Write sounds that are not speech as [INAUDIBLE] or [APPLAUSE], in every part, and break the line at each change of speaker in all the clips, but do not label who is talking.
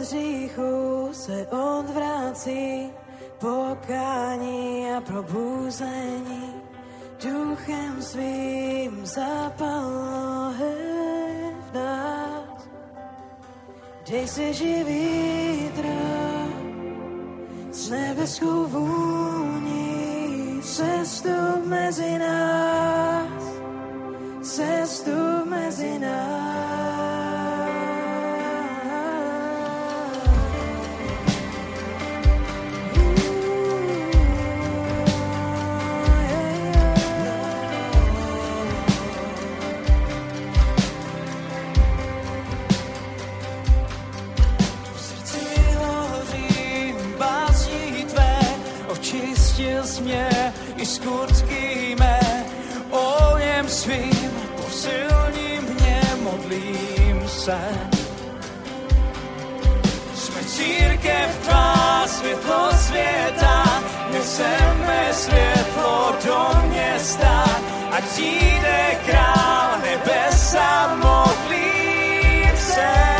hříchu se odvrací pokání a probuzení duchem svým zapal v nás. Dej se živý vítr z nebeskou vůní cestu mezi nás, cestu mezi nás. i skutky mé o něm svým posilním mě, modlím se. Jsme církev tvá, světlo světa, neseme světlo do města, a přijde král nebesa, modlím se.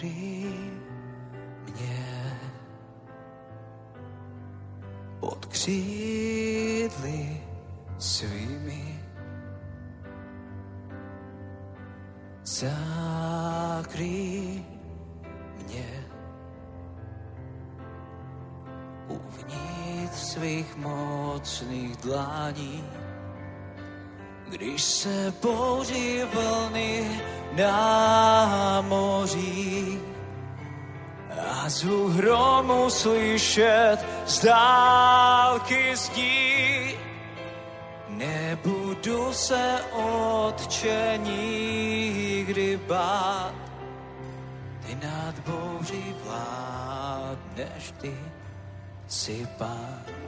Přikryj mě pod křídly svými. Zakryj mě uvnitř svých mocných dlaní. Když se bouří vlny na moři a zvuk hromu slyšet z dálky zdí, nebudu se otče nikdy bát. Ty nad bouří vládneš, ty si pán.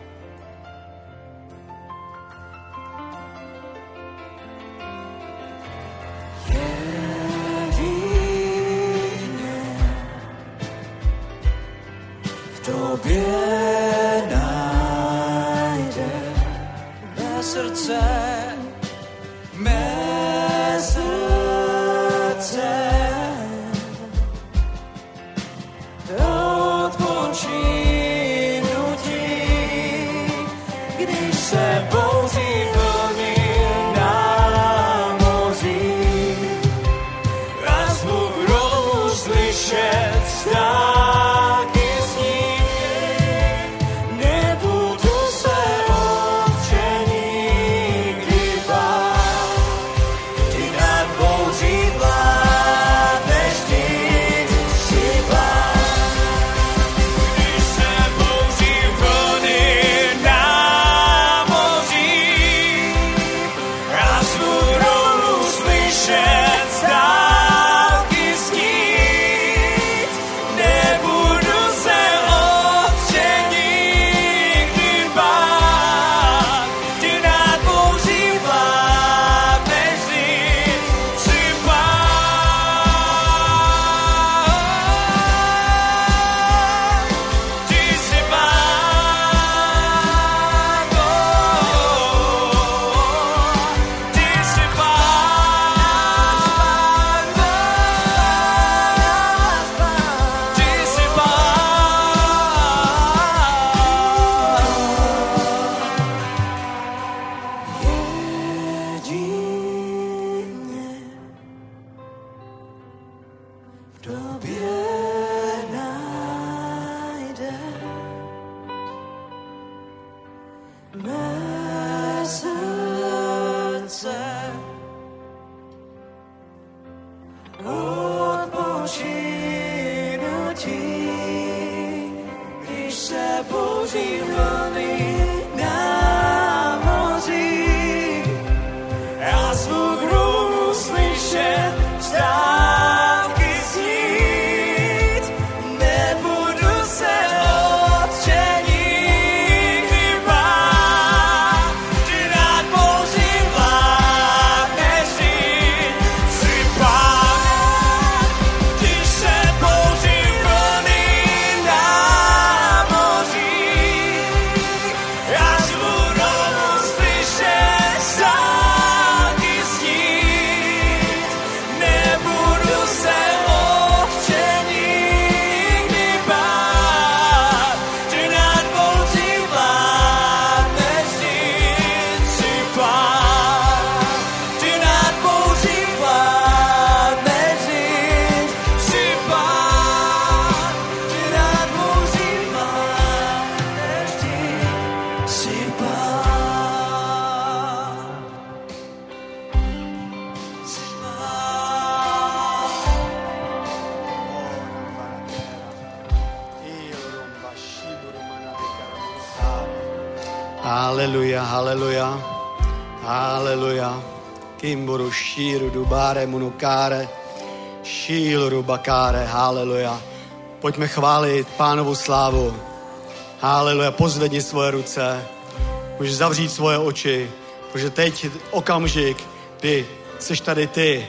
Dubáre munukare, šílu bakáre, haleluja. Pojďme chválit pánovu slávu. Haleluja, pozvedni svoje ruce. Můžeš zavřít svoje oči, protože teď okamžik, kdy jsi tady ty.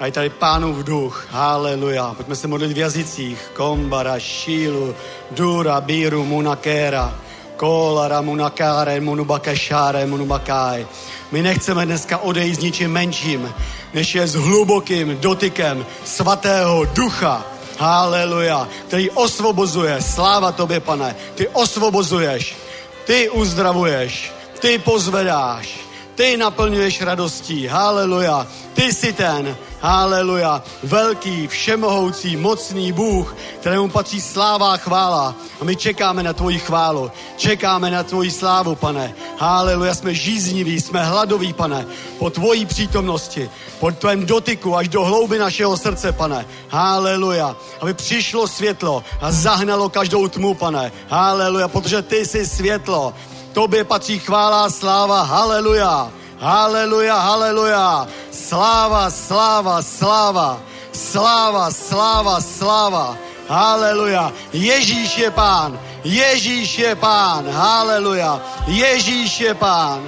A je tady pánův duch. Haleluja. Pojďme se modlit v jazycích. Kombara, šílu, dura, bíru, munakéra. Kolara, munakáre, munubakešáre, munubakáj. My nechceme dneska odejít s ničím menším, než je s hlubokým dotykem svatého ducha. Haleluja, který osvobozuje. Sláva tobě, pane. Ty osvobozuješ, ty uzdravuješ, ty pozvedáš, ty naplňuješ radostí. Haleluja. Ty jsi ten, haleluja, velký, všemohoucí, mocný Bůh, kterému patří sláva a chvála. A my čekáme na tvoji chválu, čekáme na tvoji slávu, pane. Haleluja, jsme žízniví, jsme hladoví, pane, po tvojí přítomnosti, po tvém dotyku až do hlouby našeho srdce, pane. Haleluja, aby přišlo světlo a zahnalo každou tmu, pane. Haleluja, protože ty jsi světlo. Tobě patří chvála a sláva, haleluja. Haleluja, haleluja. Sláva, sláva, sláva. Sláva, sláva, sláva. Haleluja. Ježíš je pán. Ježíš je pán. Haleluja. Ježíš je pán.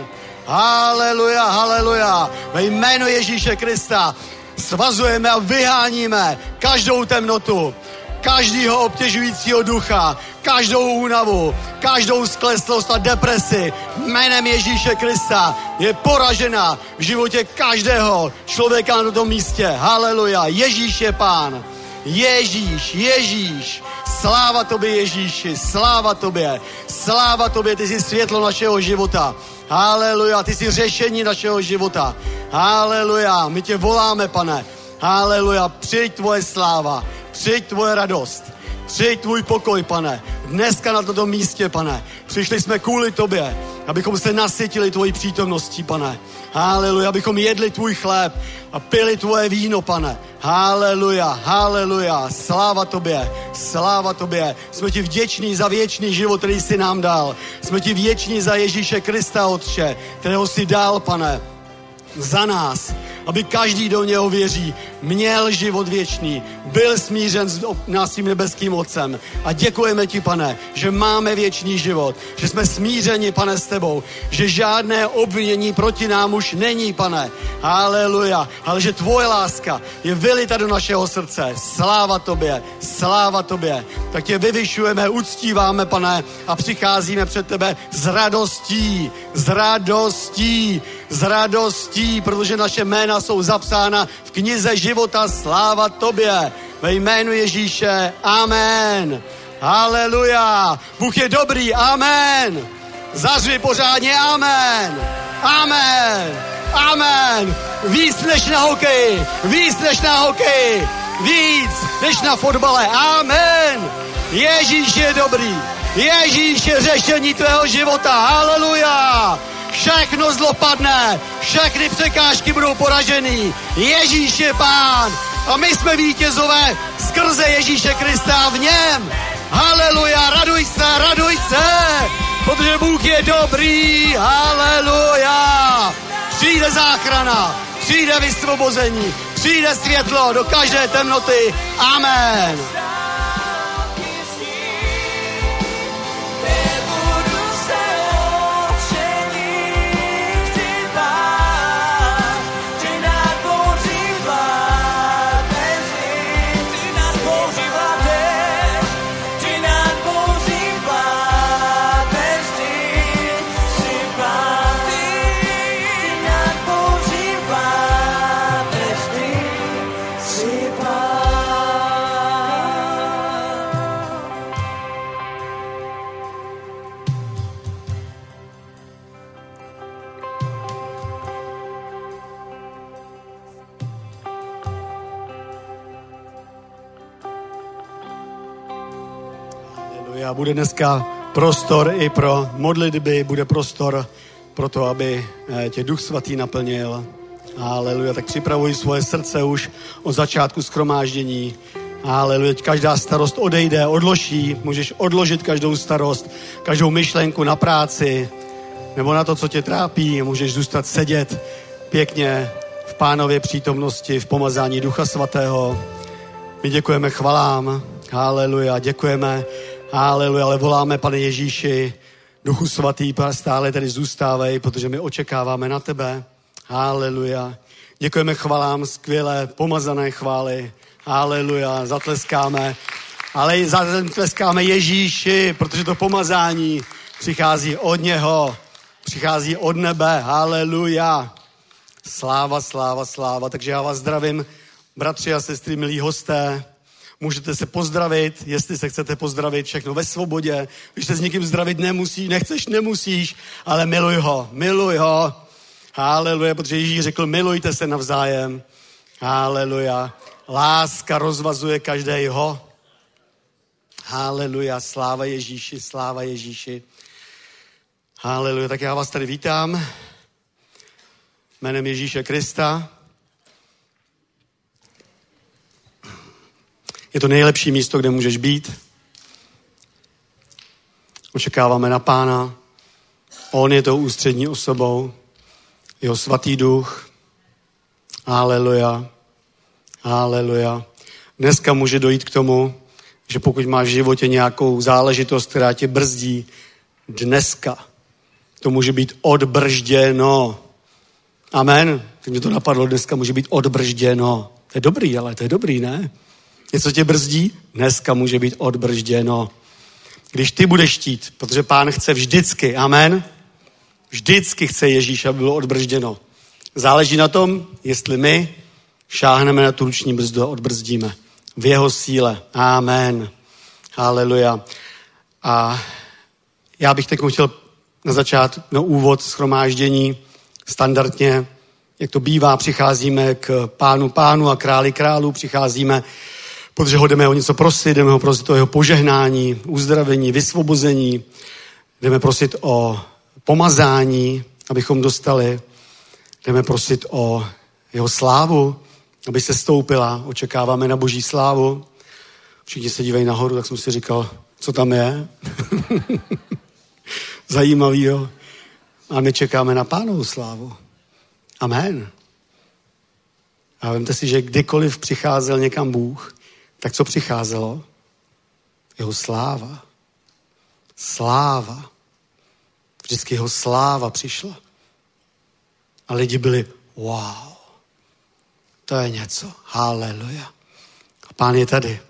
Haleluja, haleluja. Ve jménu Ježíše Krista svazujeme a vyháníme každou temnotu, každého obtěžujícího ducha, každou únavu, každou skleslost a depresi jménem Ježíše Krista je poražena v životě každého člověka na tom místě. Haleluja, Ježíš je pán. Ježíš, Ježíš, sláva tobě Ježíši, sláva tobě, sláva tobě, ty jsi světlo našeho života. Haleluja, ty jsi řešení našeho života. Haleluja, my tě voláme, pane. Haleluja, přijď tvoje sláva, přijď tvoje radost, přijď tvůj pokoj, pane. Dneska na tomto místě, pane. Přišli jsme kvůli tobě, abychom se nasytili tvojí přítomností, pane. Haleluja, abychom jedli tvůj chléb a pili tvoje víno, pane. Haleluja, haleluja, sláva tobě, sláva tobě. Jsme ti vděční za věčný život, který jsi nám dal. Jsme ti vděční za Ježíše Krista, Otče, kterého jsi dal, pane za nás, aby každý do něho věří, měl život věčný, byl smířen s nás tím nebeským Otcem. A děkujeme ti, pane, že máme věčný život, že jsme smířeni, pane, s tebou, že žádné obvinění proti nám už není, pane. Haleluja. Ale že tvoje láska je vylita do našeho srdce. Sláva tobě, sláva tobě. Tak tě vyvyšujeme, uctíváme, pane, a přicházíme před tebe s radostí, s radostí, s radostí, protože naše jména jsou zapsána v knize života. Sláva tobě. Ve jménu Ježíše. Amen. Haleluja. Bůh je dobrý. Amen. Zařvi pořádně. Amen. Amen. Amen. Víc než na hokeji. Víc než na hokeji. Víc než na fotbale. Amen. Ježíš je dobrý. Ježíš je řešení tvého života. Haleluja. Všechno zlo padne, všechny překážky budou poraženy. Ježíš je pán a my jsme vítězové skrze Ježíše Krista v něm. Haleluja, raduj se, raduj se, protože Bůh je dobrý. Haleluja. Přijde záchrana, přijde vysvobození, přijde světlo do každé temnoty. Amen. Haleluja. Bude dneska prostor i pro modlitby, bude prostor pro to, aby eh, tě Duch Svatý naplnil. Haleluja. Tak připravuj svoje srdce už od začátku schromáždění. Haleluja. Každá starost odejde, odloží. Můžeš odložit každou starost, každou myšlenku na práci nebo na to, co tě trápí. Můžeš zůstat sedět pěkně v pánově přítomnosti, v pomazání Ducha Svatého. My děkujeme chvalám. Haleluja. Děkujeme. Haleluja. Ale voláme, pane Ježíši, Duchu Svatý, stále tady zůstávej, protože my očekáváme na tebe. Haleluja. Děkujeme chvalám, skvělé, pomazané chvály. Haleluja, zatleskáme. Ale i zatleskáme Ježíši, protože to pomazání přichází od něho. Přichází od nebe. Haleluja. Sláva, sláva, sláva. Takže já vás zdravím, bratři a sestry, milí hosté. Můžete se pozdravit, jestli se chcete pozdravit, všechno ve svobodě. Když se s někým zdravit nemusí, nechceš, nemusíš, ale miluj ho, miluj ho. Haleluja, protože Ježíš řekl, milujte se navzájem. Haleluja. Láska rozvazuje každého. Haleluja, sláva Ježíši, sláva Ježíši. Haleluja, tak já vás tady vítám jménem Ježíše Krista. Je to nejlepší místo, kde můžeš být. Očekáváme na Pána. On je tou ústřední osobou. Jeho svatý duch. Haleluja. Haleluja. Dneska může dojít k tomu, že pokud máš v životě nějakou záležitost, která tě brzdí, dneska to může být odbržděno. Amen. Teď mě to napadlo, dneska může být odbržděno. To je dobrý, ale to je dobrý, ne? Něco tě brzdí? Dneska může být odbržděno. Když ty budeš chtít, protože pán chce vždycky, amen, vždycky chce Ježíš, aby bylo odbržděno. Záleží na tom, jestli my šáhneme na tu ruční brzdu a odbrzdíme. V jeho síle. Amen. Haleluja. A já bych teď chtěl na začátku, na úvod schromáždění, standardně, jak to bývá, přicházíme k pánu pánu a králi králu, přicházíme, protože ho jdeme o něco prosit, jdeme ho prosit o jeho požehnání, uzdravení, vysvobození, jdeme prosit o pomazání, abychom dostali, jdeme prosit o jeho slávu, aby se stoupila, očekáváme na boží slávu. Všichni se dívají nahoru, tak jsem si říkal, co tam je. [LAUGHS] Zajímavý, jo. A my čekáme na pánovu slávu. Amen. A vemte si, že kdykoliv přicházel někam Bůh, tak co přicházelo? Jeho sláva. Sláva. Vždycky jeho sláva přišla. A lidi byli, wow, to je něco. Haleluja. A pán je tady.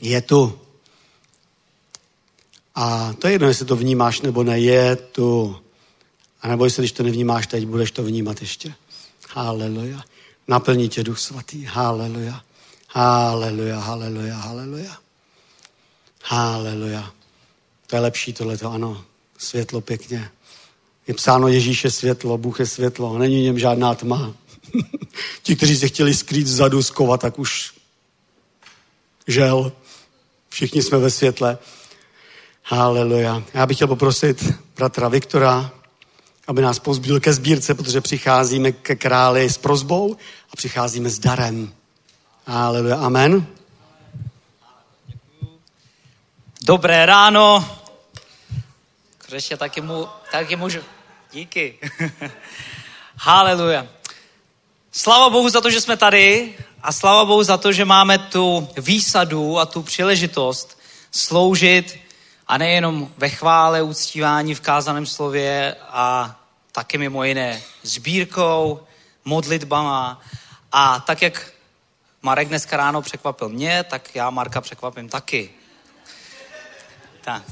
Je tu. A to je jedno, jestli to vnímáš nebo ne, je tu. A neboj se, když to nevnímáš teď, budeš to vnímat ještě. Haleluja. Naplní tě Duch Svatý. Haleluja. Haleluja, haleluja, haleluja. Haleluja. To je lepší tohleto, ano. Světlo pěkně. Je psáno Ježíš je světlo, Bůh je světlo, není v něm žádná tma. [LAUGHS] Ti, kteří se chtěli skrýt vzadu z kova, tak už žel. Všichni jsme ve světle. Haleluja. Já bych chtěl poprosit bratra Viktora, aby nás pozbíl ke sbírce, protože přicházíme ke králi s prozbou a přicházíme s darem. Haleluja. Amen.
Dobré ráno. Konečně taky, mu, taky můžu. Díky. [LAUGHS] Haleluja. Sláva Bohu za to, že jsme tady a sláva Bohu za to, že máme tu výsadu a tu příležitost sloužit a nejenom ve chvále, uctívání v kázaném slově a taky mimo jiné sbírkou, modlitbama a tak, jak Marek dneska ráno překvapil mě, tak já Marka překvapím taky. Tak.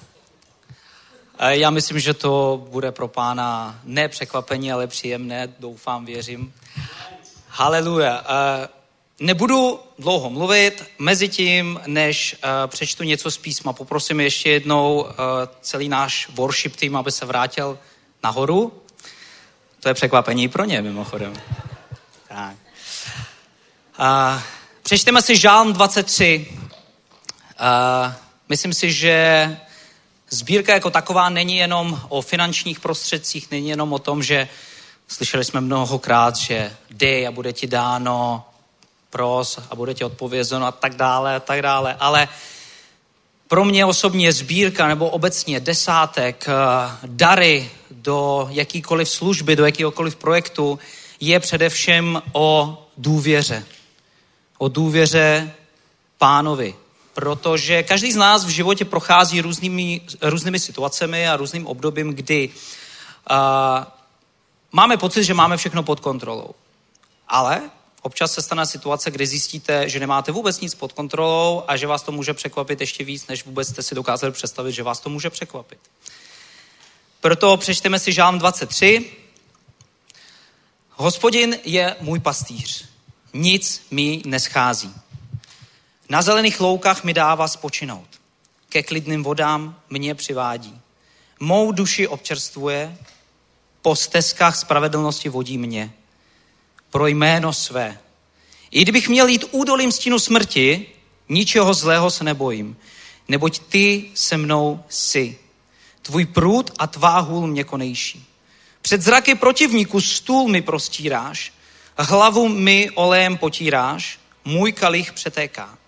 E, Já myslím, že to bude pro pána ne překvapení, ale příjemné, doufám, věřím. Haleluja. E, Nebudu dlouho mluvit, mezi tím, než e, přečtu něco z písma, poprosím ještě jednou celý náš worship tým, aby se vrátil nahoru. To je překvapení pro ně, mimochodem. Tak. Přečteme si Žálm 23. A myslím si, že sbírka jako taková není jenom o finančních prostředcích, není jenom o tom, že slyšeli jsme mnohokrát, že dej a bude ti dáno, pros a bude ti odpovězeno a tak dále a tak dále, ale pro mě osobně sbírka nebo obecně desátek, dary do jakýkoliv služby, do jakýkoliv projektu je především o důvěře. O důvěře pánovi. Protože každý z nás v životě prochází různými, různými situacemi a různým obdobím, kdy uh, máme pocit, že máme všechno pod kontrolou. Ale občas se stane situace, kdy zjistíte, že nemáte vůbec nic pod kontrolou a že vás to může překvapit ještě víc, než vůbec jste si dokázali představit, že vás to může překvapit. Proto přečteme si Žálm 23. Hospodin je můj pastýř, nic mi neschází. Na zelených loukách mi dává spočinout. Ke klidným vodám mě přivádí. Mou duši občerstvuje, po stezkách spravedlnosti vodí mě. Pro jméno své. I kdybych měl jít údolím stínu smrti, ničeho zlého se nebojím, neboť ty se mnou jsi. Tvůj průd a tvá hůl mě konejší. Před zraky protivníků stůl mi prostíráš, hlavu mi olejem potíráš, můj kalich přetéká.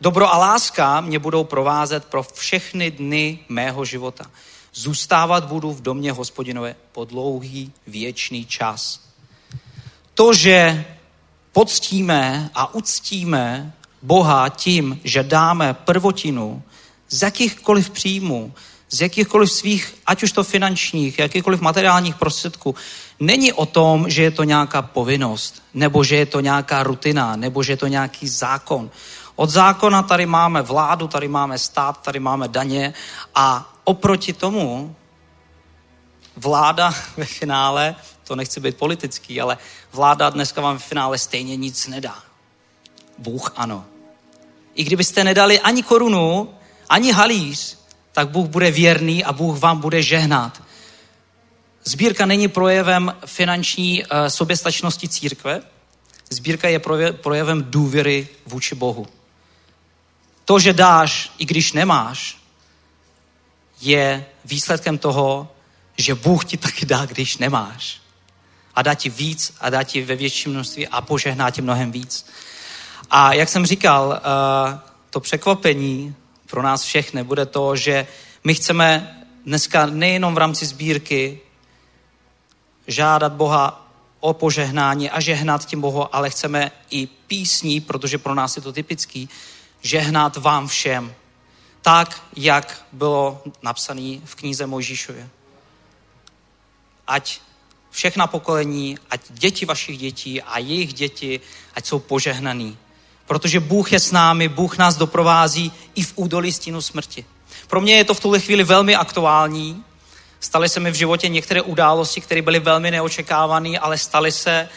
Dobro a láska mě budou provázet pro všechny dny mého života. Zůstávat budu v domě hospodinové po dlouhý věčný čas. To, že poctíme a uctíme Boha tím, že dáme prvotinu z jakýchkoliv příjmů, z jakýchkoliv svých, ať už to finančních, jakýchkoliv materiálních prostředků, není o tom, že je to nějaká povinnost, nebo že je to nějaká rutina, nebo že je to nějaký zákon. Od zákona tady máme vládu, tady máme stát, tady máme daně a oproti tomu vláda [LAUGHS] ve finále, to nechci být politický, ale vláda dneska vám ve finále stejně nic nedá. Bůh ano. I kdybyste nedali ani korunu, ani halíř, tak Bůh bude věrný a Bůh vám bude žehnat. Sbírka není projevem finanční uh, soběstačnosti církve, sbírka je projevem důvěry vůči Bohu. To, že dáš, i když nemáš, je výsledkem toho, že Bůh ti taky dá, když nemáš. A dá ti víc a dá ti ve větším množství a požehná ti mnohem víc. A jak jsem říkal, uh, to překvapení pro nás všechny bude to, že my chceme dneska nejenom v rámci sbírky žádat Boha o požehnání a žehnat tím Bohu, ale chceme i písní, protože pro nás je to typický, žehnat vám všem. Tak, jak bylo napsané v knize Mojžíšově. Ať všechna pokolení, ať děti vašich dětí a jejich děti, ať jsou požehnaný. Protože Bůh je s námi, Bůh nás doprovází i v údolí stínu smrti. Pro mě je to v tuhle chvíli velmi aktuální. Staly se mi v životě některé události, které byly velmi neočekávané, ale staly se.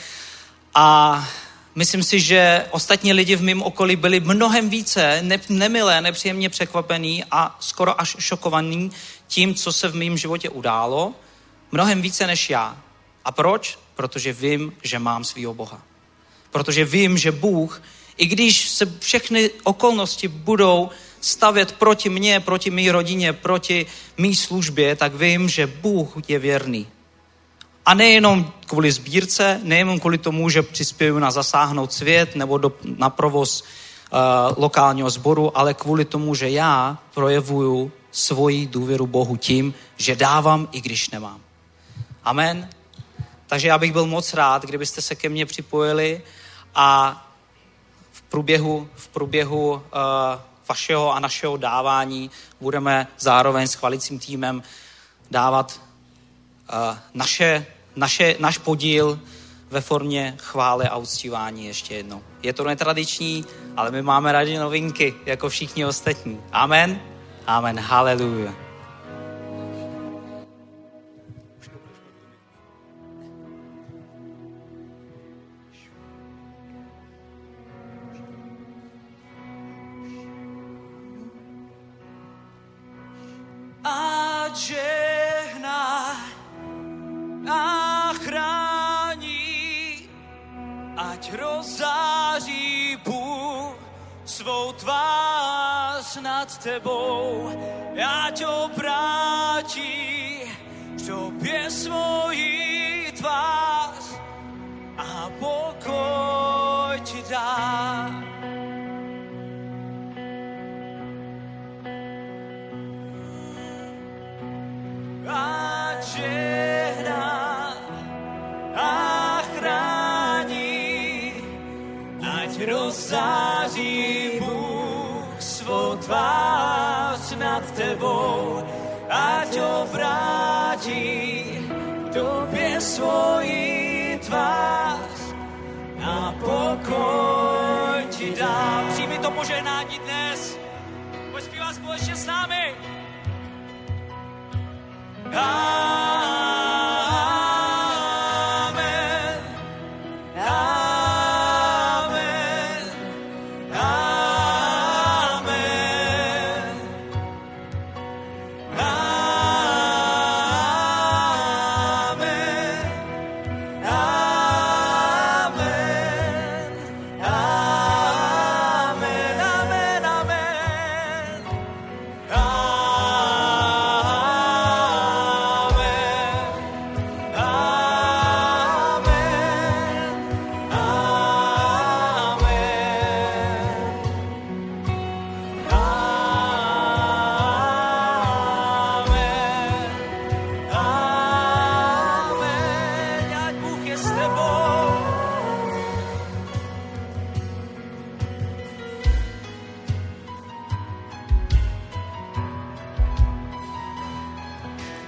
A myslím si, že ostatní lidi v mém okolí byli mnohem více ne- nemilé, nepříjemně překvapení a skoro až šokovaní tím, co se v mém životě událo. Mnohem více než já. A proč? Protože vím, že mám svého Boha. Protože vím, že Bůh i když se všechny okolnosti budou stavět proti mně, proti mé rodině, proti mé službě, tak vím, že Bůh je věrný. A nejenom kvůli sbírce, nejenom kvůli tomu, že přispěju na zasáhnout svět nebo do, na provoz uh, lokálního sboru, ale kvůli tomu, že já projevuju svoji důvěru Bohu tím, že dávám, i když nemám. Amen. Takže já bych byl moc rád, kdybyste se ke mně připojili a průběhu, v průběhu uh, vašeho a našeho dávání budeme zároveň s chvalicím týmem dávat uh, naše, naše, náš podíl ve formě chvály a uctívání ještě jednou. Je to netradiční, ale my máme rádi novinky, jako všichni ostatní. Amen. Amen. Hallelujah.
A chrání, ať rozáří Bůh svou tvář nad tebou, ať obrátí k tobě svoji tvář a pokoj ti dá. rozáří Bůh svou tvář nad tebou, ať obrátí k tobě svoji tvář a pokoj ti dá.
Přijmi to požehnání dnes, pospívá společně s námi. Ah.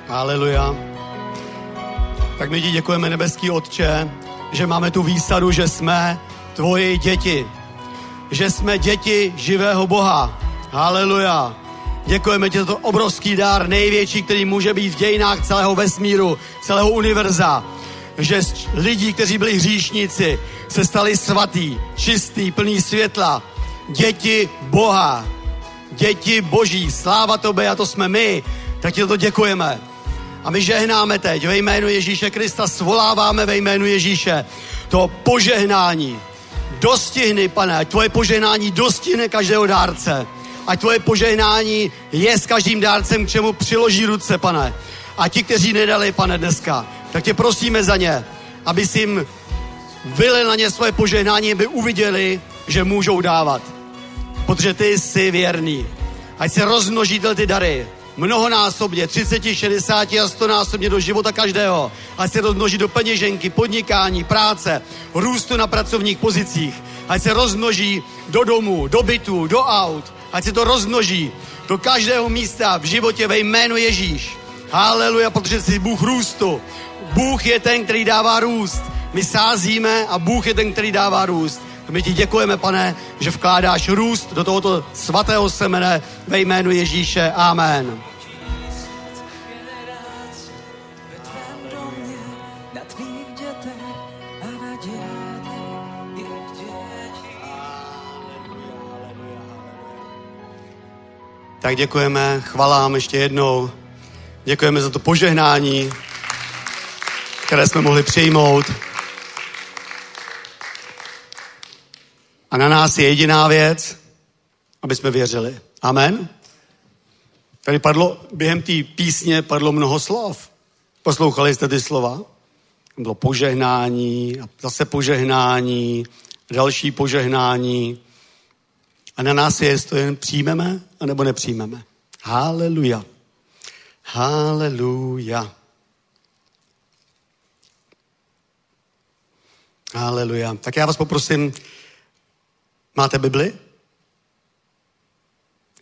Haleluja. Tak my ti děkujeme, nebeský Otče, že máme tu výsadu, že jsme tvoji děti. Že jsme děti živého Boha. Haleluja. Děkujeme ti za to obrovský dár, největší, který může být v dějinách celého vesmíru, celého univerza. Že z lidí, kteří byli hříšníci, se stali svatý, čistý, plný světla. Děti Boha. Děti Boží. Sláva tobě a to jsme my. Tak ti za to děkujeme. A my žehnáme teď ve jménu Ježíše Krista, svoláváme ve jménu Ježíše to požehnání. Dostihni, pane, tvoje požehnání dostihne každého dárce. Ať tvoje požehnání je s každým dárcem, k čemu přiloží ruce, pane. A ti, kteří nedali, pane, dneska, tak tě prosíme za ně, aby si jim vylil na ně svoje požehnání, aby uviděli, že můžou dávat. Protože ty jsi věrný. Ať se rozmnoží ty dary mnohonásobně, 30, 60 a 100 násobně do života každého. Ať se rozmnoží do peněženky, podnikání, práce, růstu na pracovních pozicích. Ať se rozmnoží do domů, do bytů, do aut. Ať se to rozmnoží do každého místa v životě ve jménu Ježíš. Haleluja, protože jsi Bůh růstu. Bůh je ten, který dává růst. My sázíme a Bůh je ten, který dává růst. My ti děkujeme, pane, že vkládáš růst do tohoto svatého semene ve jménu Ježíše. Amen. Tak děkujeme, chvalám ještě jednou. Děkujeme za to požehnání, které jsme mohli přijmout. A na nás je jediná věc, aby jsme věřili. Amen. Tady padlo, během té písně padlo mnoho slov. Poslouchali jste ty slova? Bylo požehnání, a zase požehnání, další požehnání. A na nás je, jestli to jen přijmeme, anebo nepřijmeme. Haleluja. Haleluja. Haleluja. Tak já vás poprosím, máte Bibli?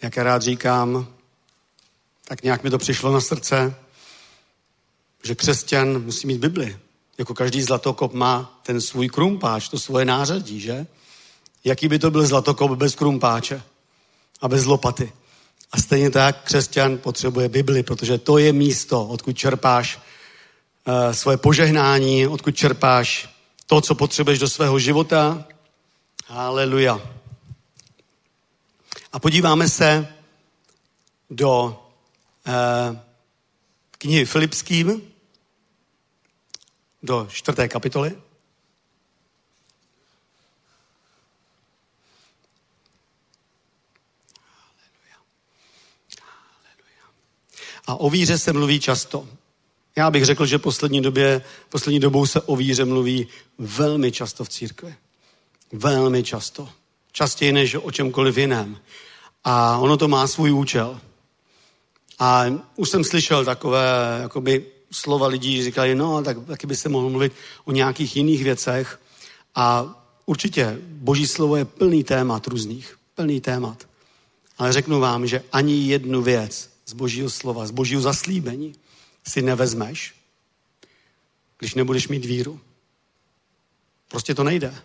Jak já rád říkám, tak nějak mi to přišlo na srdce, že křesťan musí mít Bibli. Jako každý zlatokop má ten svůj krumpáč, to svoje nářadí, že? Jaký by to byl zlatokop bez krumpáče a bez lopaty? A stejně tak křesťan potřebuje Bibli, protože to je místo, odkud čerpáš uh, svoje požehnání, odkud čerpáš to, co potřebuješ do svého života. Haleluja. A podíváme se do uh, knihy Filipským, do čtvrté kapitoly. A o víře se mluví často. Já bych řekl, že poslední, době, poslední dobou se o víře mluví velmi často v církvi. Velmi často. Častěji než o čemkoliv jiném. A ono to má svůj účel. A už jsem slyšel takové jakoby, slova lidí, říkali, no, tak taky by se mohl mluvit o nějakých jiných věcech. A určitě boží slovo je plný témat různých. Plný témat. Ale řeknu vám, že ani jednu věc z božího slova, z božího zaslíbení si nevezmeš, když nebudeš mít víru. Prostě to nejde.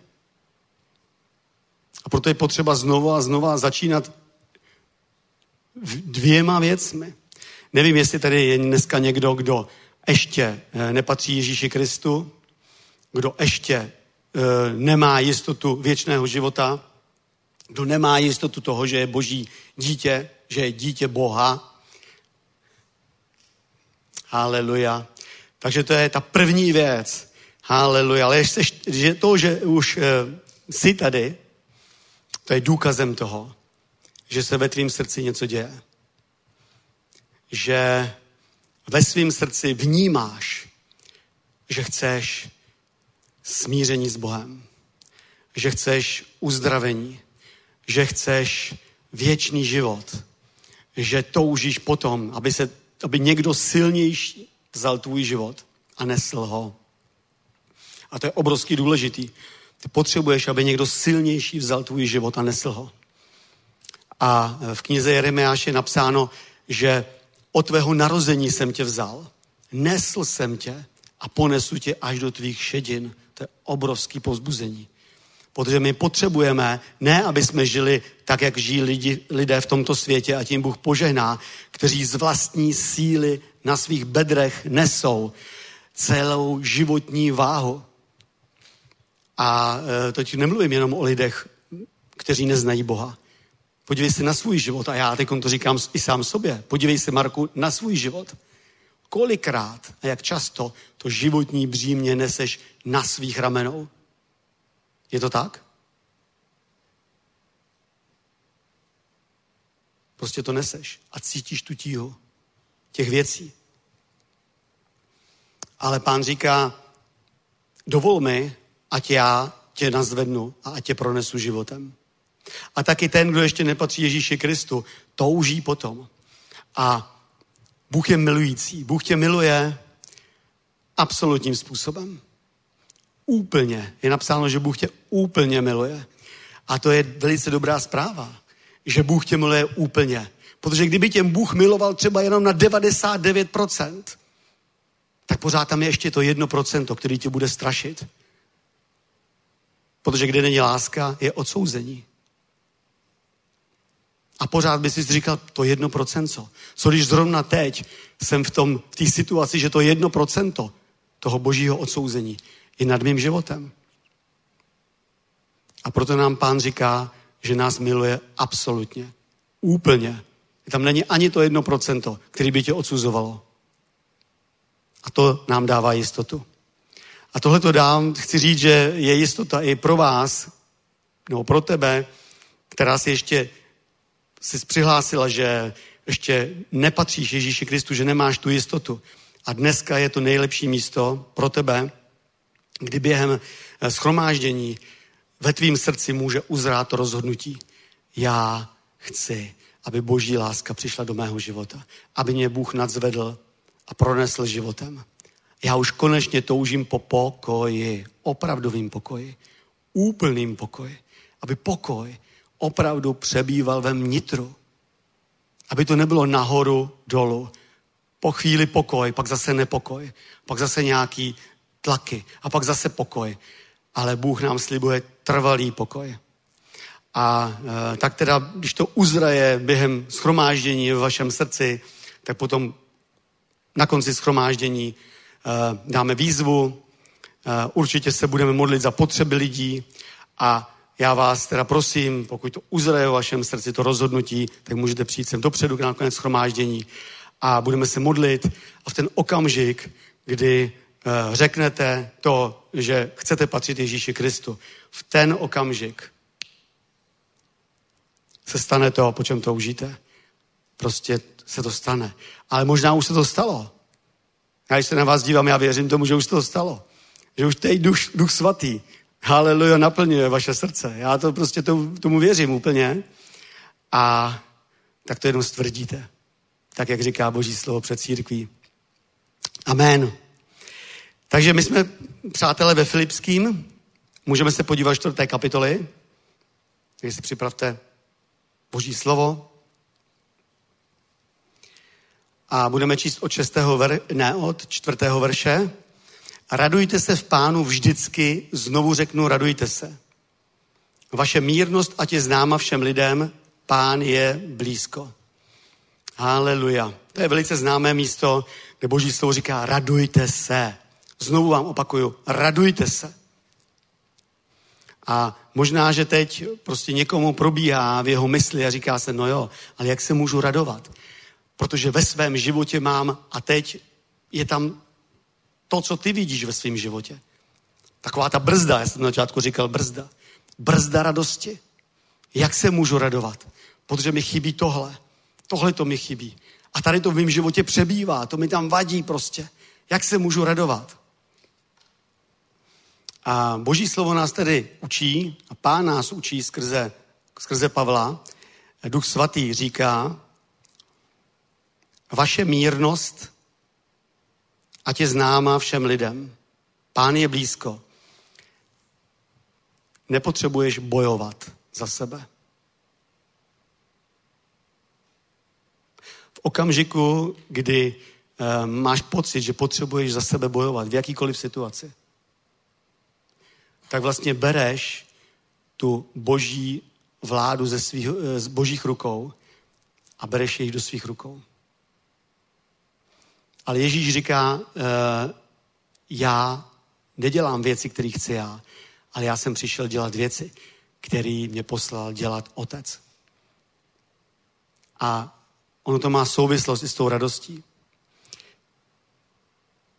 A proto je potřeba znova a znova začínat dvěma věcmi. Nevím, jestli tady je dneska někdo, kdo ještě eh, nepatří Ježíši Kristu, kdo ještě eh, nemá jistotu věčného života, kdo nemá jistotu toho, že je boží dítě, že je dítě Boha. Haleluja. Takže to je ta první věc. Haleluja. Ale ještě, že to, že už e, jsi tady, to je důkazem toho, že se ve tvém srdci něco děje. Že ve svém srdci vnímáš, že chceš smíření s Bohem, že chceš uzdravení, že chceš věčný život, že toužíš potom, aby, se, aby někdo silnější vzal tvůj život a nesl ho. A to je obrovský důležitý. Ty potřebuješ, aby někdo silnější vzal tvůj život a nesl ho. A v knize Jeremiáš je napsáno, že od tvého narození jsem tě vzal, nesl jsem tě a ponesu tě až do tvých šedin. To je obrovský povzbuzení. Protože my potřebujeme, ne aby jsme žili tak, jak žijí lidi, lidé v tomto světě a tím Bůh požehná, kteří z vlastní síly na svých bedrech nesou celou životní váhu. A e, teď nemluvím jenom o lidech, kteří neznají Boha. Podívej se na svůj život a já teď to říkám i sám sobě. Podívej se, Marku, na svůj život. Kolikrát a jak často to životní břímě neseš na svých ramenou? Je to tak? Prostě to neseš a cítíš tu tíhu těch věcí. Ale pán říká, dovol mi, ať já tě nazvednu a ať tě pronesu životem. A taky ten, kdo ještě nepatří Ježíši Kristu, touží potom. A Bůh je milující. Bůh tě miluje absolutním způsobem. Úplně. Je napsáno, že Bůh tě úplně miluje. A to je velice dobrá zpráva, že Bůh tě miluje úplně. Protože kdyby tě Bůh miloval třeba jenom na 99%, tak pořád tam je ještě to 1%, který tě bude strašit. Protože kde není láska, je odsouzení. A pořád by si říkal, to jedno procento. Co když zrovna teď jsem v tom, v té situaci, že to jedno procento toho božího odsouzení je nad mým životem. A proto nám pán říká, že nás miluje absolutně. Úplně. Tam není ani to jedno procento, který by tě odsuzovalo. A to nám dává jistotu. A tohle to dám, chci říct, že je jistota i pro vás, nebo pro tebe, která si ještě jsi přihlásila, že ještě nepatříš Ježíši Kristu, že nemáš tu jistotu. A dneska je to nejlepší místo pro tebe, kdy během eh, schromáždění ve tvým srdci může uzrát to rozhodnutí. Já chci, aby boží láska přišla do mého života. Aby mě Bůh nadzvedl a pronesl životem. Já už konečně toužím po pokoji, opravdovým pokoji, úplným pokoji. Aby pokoj opravdu přebýval ve vnitru. Aby to nebylo nahoru, dolů. Po chvíli pokoj, pak zase nepokoj, pak zase nějaký tlaky a pak zase pokoj. Ale Bůh nám slibuje trvalý pokoj. A e, tak teda, když to uzraje během schromáždění v vašem srdci, tak potom na konci schromáždění dáme výzvu, e, určitě se budeme modlit za potřeby lidí a já vás teda prosím, pokud to uzraje v vašem srdci, to rozhodnutí, tak můžete přijít sem dopředu na konec schromáždění a budeme se modlit a v ten okamžik, kdy uh, řeknete to, že chcete patřit Ježíši Kristu, v ten okamžik se stane to, po čem toužíte. Prostě se to stane. Ale možná už se to stalo. Já když se na vás dívám, já věřím tomu, že už to stalo. Že už teď duch, duch svatý haleluja, naplňuje vaše srdce. Já to prostě tomu, tomu věřím úplně. A tak to jenom stvrdíte. Tak, jak říká Boží slovo před církví. Amen. Takže my jsme, přátelé, ve Filipským. Můžeme se podívat čtvrté kapitoly. Takže si připravte Boží slovo. A budeme číst od šestého ver, ne, od čtvrtého verše. Radujte se v pánu vždycky, znovu řeknu, radujte se. Vaše mírnost ať je známa všem lidem, pán je blízko. Haleluja. To je velice známé místo, kde Boží slovo říká, radujte se. Znovu vám opakuju, radujte se. A možná, že teď prostě někomu probíhá v jeho mysli a říká se, no jo, ale jak se můžu radovat? Protože ve svém životě mám a teď je tam to, co ty vidíš ve svém životě. Taková ta brzda, já jsem na začátku říkal brzda. Brzda radosti. Jak se můžu radovat? Protože mi chybí tohle. Tohle to mi chybí. A tady to v mém životě přebývá, to mi tam vadí prostě. Jak se můžu radovat? A boží slovo nás tedy učí, a pán nás učí skrze, skrze Pavla. Duch svatý říká, vaše mírnost, ať je známa všem lidem. Pán je blízko. Nepotřebuješ bojovat za sebe. V okamžiku, kdy e, máš pocit, že potřebuješ za sebe bojovat v jakýkoliv situaci, tak vlastně bereš tu boží vládu ze svých, eh, z božích rukou a bereš jej do svých rukou. Ale Ježíš říká, e, já nedělám věci, které chci já, ale já jsem přišel dělat věci, které mě poslal dělat otec. A ono to má souvislost i s tou radostí.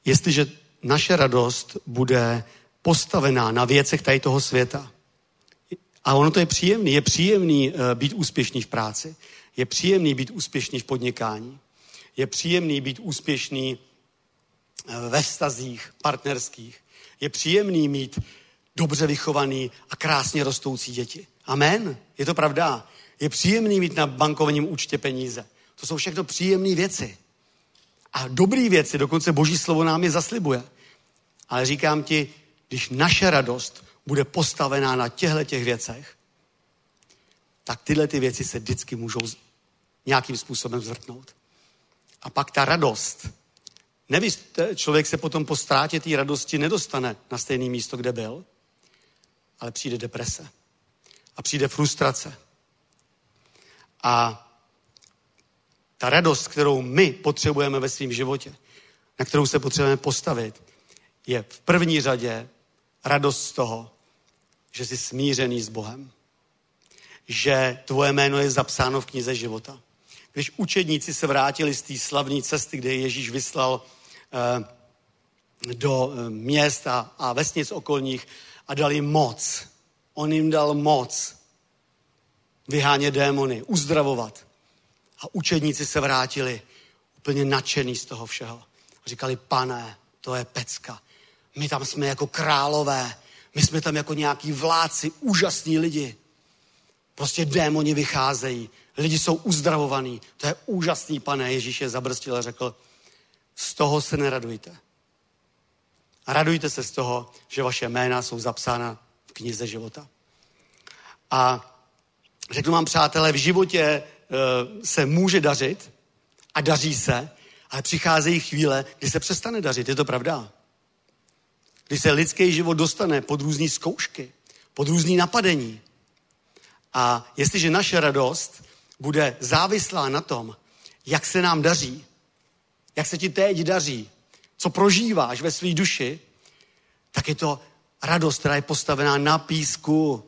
Jestliže naše radost bude postavená na věcech tady toho světa, a ono to je příjemný, je příjemný eh, být úspěšný v práci, je příjemný být úspěšný v podnikání, je příjemný být úspěšný eh, ve vztazích partnerských, je příjemný mít dobře vychovaný a krásně rostoucí děti. Amen. Je to pravda. Je příjemný mít na bankovním účtě peníze. To jsou všechno příjemné věci. A dobré věci, dokonce Boží slovo nám je zaslibuje. Ale říkám ti, když naše radost bude postavená na těchto těch věcech, tak tyhle ty věci se vždycky můžou nějakým způsobem zvrtnout. A pak ta radost, nevíš, člověk se potom po ztrátě té radosti nedostane na stejné místo, kde byl, ale přijde deprese. A přijde frustrace. A ta radost, kterou my potřebujeme ve svém životě, na kterou se potřebujeme postavit, je v první řadě radost z toho, že jsi smířený s Bohem. Že tvoje jméno je zapsáno v knize života. Když učedníci se vrátili z té slavné cesty, kde Ježíš vyslal eh, do eh, měst a, vesnic okolních a dal jim moc. On jim dal moc vyhánět démony, uzdravovat. A učedníci se vrátili úplně nadšený z toho všeho. Říkali, pane, to je pecka. My tam jsme jako králové, my jsme tam jako nějaký vládci, úžasní lidi. Prostě démoni vycházejí, lidi jsou uzdravovaní. To je úžasný, pane. Ježíš je zabrstil a řekl, z toho se neradujte. A radujte se z toho, že vaše jména jsou zapsána v knize života. A řeknu vám, přátelé, v životě e, se může dařit a daří se, ale přicházejí chvíle, kdy se přestane dařit. Je to pravda? Kdy se lidský život dostane pod různé zkoušky, pod různý napadení. A jestliže naše radost bude závislá na tom, jak se nám daří, jak se ti teď daří, co prožíváš ve své duši, tak je to radost, která je postavená na písku.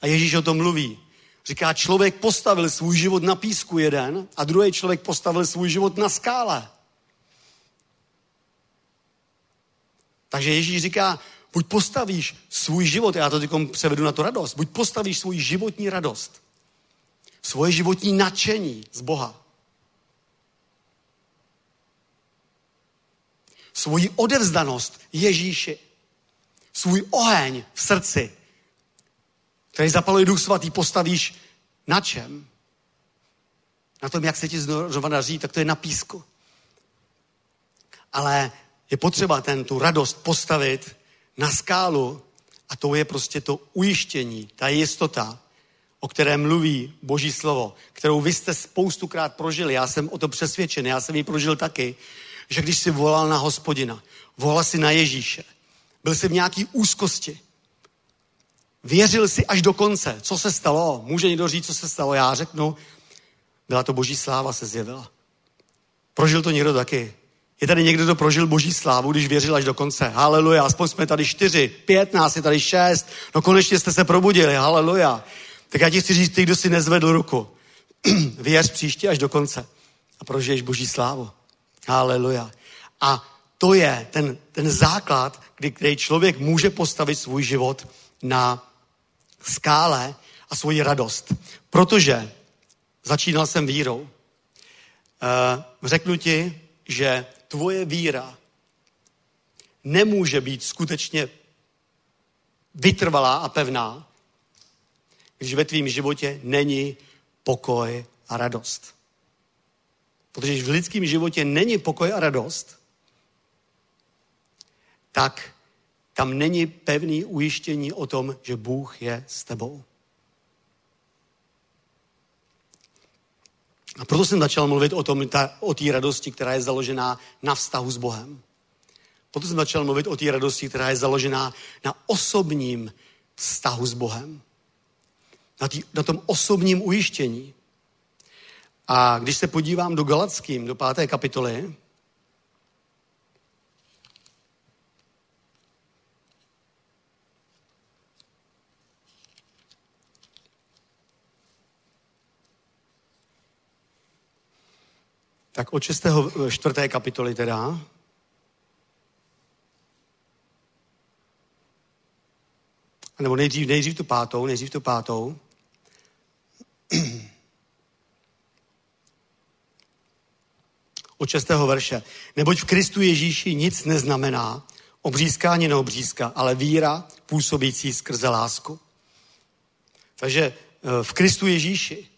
A Ježíš o tom mluví. Říká, člověk postavil svůj život na písku jeden a druhý člověk postavil svůj život na skále. Takže Ježíš říká, buď postavíš svůj život, já to teď převedu na to radost, buď postavíš svůj životní radost, svoje životní nadšení z Boha, svoji odevzdanost Ježíši, svůj oheň v srdci, který zapaluje Duch Svatý, postavíš na čem? Na tom, jak se ti znovu daří, tak to je na písku. Ale je potřeba ten, tu radost postavit na skálu a to je prostě to ujištění, ta jistota, o které mluví Boží slovo, kterou vy jste spoustukrát prožili. Já jsem o to přesvědčen, já jsem ji prožil taky, že když si volal na hospodina, volal si na Ježíše, byl jsi v nějaký úzkosti, věřil si až do konce. Co se stalo? Může někdo říct, co se stalo? Já řeknu, byla to boží sláva se zjevila. Prožil to někdo taky. Je tady někdo, kdo prožil boží slávu, když věřil až do konce. Haleluja, aspoň jsme tady čtyři, pět nás je tady šest. No konečně jste se probudili, haleluja. Tak já ti chci říct, ty, kdo si nezvedl ruku, [CLEARS THROAT] věř příště až do konce a prožiješ boží slávu. Haleluja. A to je ten, ten základ, kdy, kdy člověk může postavit svůj život na skále a svoji radost. Protože začínal jsem vírou. Uh, řeknu ti, že tvoje víra nemůže být skutečně vytrvalá a pevná, když ve tvém životě není pokoj a radost. Protože když v lidském životě není pokoj a radost, tak tam není pevný ujištění o tom, že Bůh je s tebou. A proto jsem začal mluvit o tom, ta, o té radosti, která je založená na vztahu s Bohem. Proto jsem začal mluvit o té radosti, která je založená na osobním vztahu s Bohem. Na, tý, na tom osobním ujištění. A když se podívám do Galackým, do páté kapitoly, Tak od 6. 4. kapitoly teda. Nebo nejdřív, nejdřív tu pátou, nejdřív tu pátou. Od 6. verše. Neboť v Kristu Ježíši nic neznamená obřízkání neobřízka, ale víra působící skrze lásku. Takže eh, v Kristu Ježíši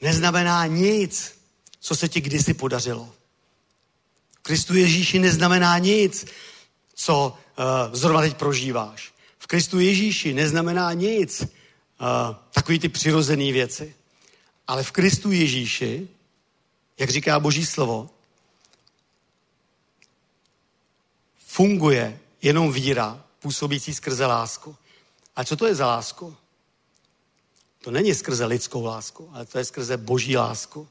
neznamená nic, co se ti kdysi podařilo. Kristu Ježíši neznamená nic, co uh, zrovna teď prožíváš. V Kristu Ježíši neznamená nic, uh, takový ty přirozené věci. Ale v Kristu Ježíši, jak říká Boží slovo, funguje jenom víra, působící skrze lásku. A co to je za lásku? To není skrze lidskou lásku, ale to je skrze boží lásku.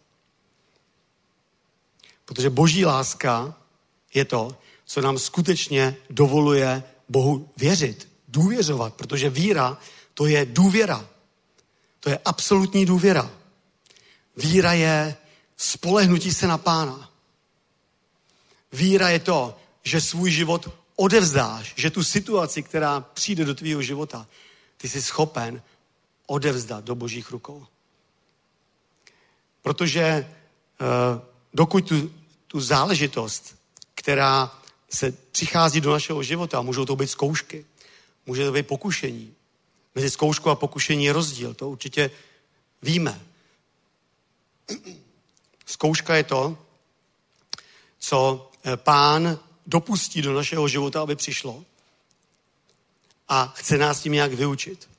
Protože boží láska je to, co nám skutečně dovoluje Bohu věřit, důvěřovat, protože víra to je důvěra. To je absolutní důvěra. Víra je spolehnutí se na pána. Víra je to, že svůj život odevzdáš, že tu situaci, která přijde do tvýho života, ty jsi schopen odevzdat do božích rukou. Protože uh, dokud tu, tu záležitost, která se přichází do našeho života, můžou to být zkoušky, může to být pokušení. Mezi zkouškou a pokušení je rozdíl, to určitě víme. [CLEARS THROAT] Zkouška je to, co eh, pán dopustí do našeho života, aby přišlo a chce nás tím nějak vyučit.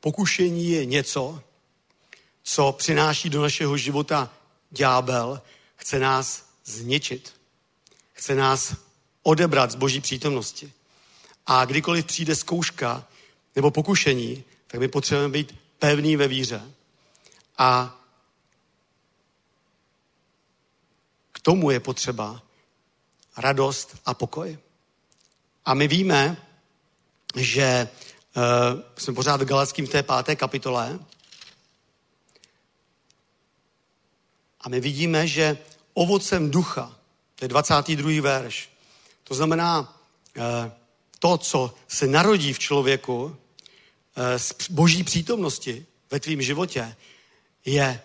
Pokušení je něco, co přináší do našeho života ďábel, chce nás zničit. Chce nás odebrat z boží přítomnosti. A kdykoliv přijde zkouška nebo pokušení, tak my potřebujeme být pevný ve víře. A tomu je potřeba radost a pokoj. A my víme, že uh, jsme pořád v Galackým v té páté kapitole a my vidíme, že ovocem ducha, to je 22. verš, to znamená uh, to, co se narodí v člověku uh, z boží přítomnosti ve tvém životě, je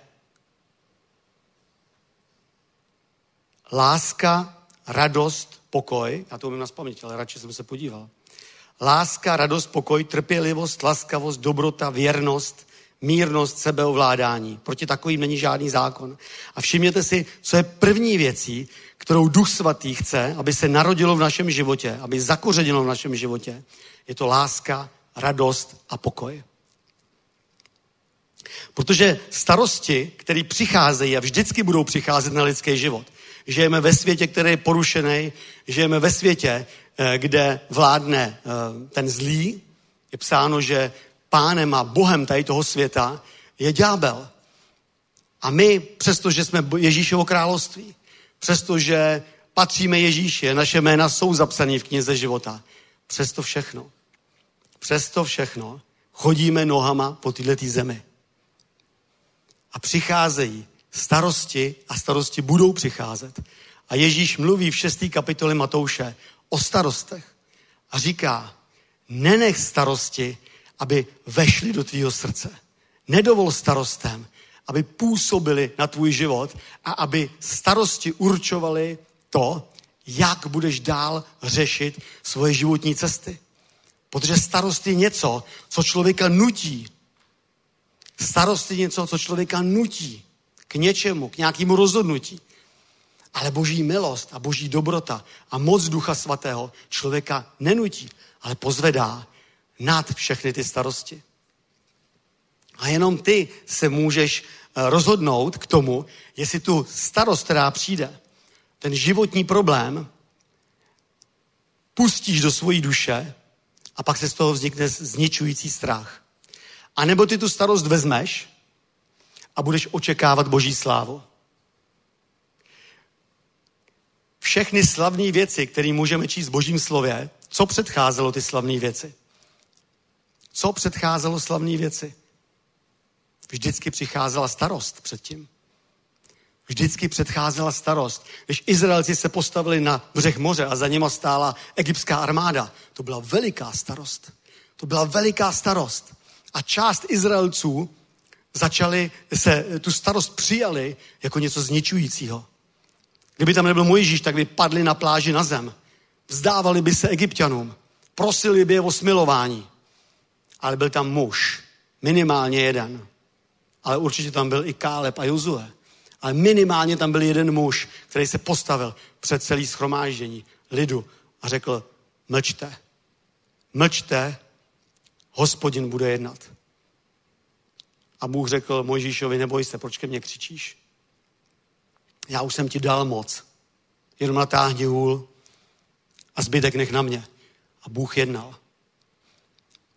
láska, radost, pokoj, já to umím na paměť, ale radši jsem se podíval. Láska, radost, pokoj, trpělivost, laskavost, dobrota, věrnost, mírnost, sebeovládání. Proti takovým není žádný zákon. A všimněte si, co je první věcí, kterou Duch Svatý chce, aby se narodilo v našem životě, aby zakořenilo v našem životě. Je to láska, radost a pokoj. Protože starosti, které přicházejí a vždycky budou přicházet na lidský život, žijeme ve světě, který je porušený, žijeme ve světě, eh, kde vládne eh, ten zlý. Je psáno, že pánem a bohem tady toho světa je ďábel. A my, přestože jsme Ježíšovo království, přestože patříme Ježíši, naše jména jsou zapsané v knize života, přesto všechno, přesto všechno chodíme nohama po této zemi. A přicházejí starosti a starosti budou přicházet. A Ježíš mluví v 6. kapitole Matouše o starostech a říká, nenech starosti, aby vešli do tvýho srdce. Nedovol starostem, aby působili na tvůj život a aby starosti určovali to, jak budeš dál řešit svoje životní cesty. Protože starost je něco, co člověka nutí. Starost je něco, co člověka nutí k něčemu, k nějakému rozhodnutí. Ale boží milost a boží dobrota a moc ducha svatého člověka nenutí, ale pozvedá nad všechny ty starosti. A jenom ty se můžeš eh, rozhodnout k tomu, jestli tu starost, která přijde, ten životní problém, pustíš do svojí duše a pak se z toho vznikne zničující strach. A nebo ty tu starost vezmeš a budeš očekávat boží slávu. Všechny slavné věci, které můžeme číst v božím slově, co předcházelo ty slavné věci? Co předcházelo slavné věci? Vždycky přicházela starost předtím. Vždycky předcházela starost. Když Izraelci se postavili na břeh moře a za něma stála egyptská armáda, to byla veliká starost. To byla veliká starost. A část Izraelců začali se, tu starost přijali jako něco zničujícího. Kdyby tam nebyl Mojžíš, tak by padli na pláži na zem. Vzdávali by se egyptianům. Prosili by je o smilování. Ale byl tam muž. Minimálně jeden. Ale určitě tam byl i Káleb a Jozue. Ale minimálně tam byl jeden muž, který se postavil před celý schromáždění lidu a řekl, mlčte. Mlčte, hospodin bude jednat. A Bůh řekl Mojžíšovi, neboj se, proč ke mně křičíš? Já už jsem ti dal moc. Jenom natáhni hůl a zbytek nech na mě. A Bůh jednal.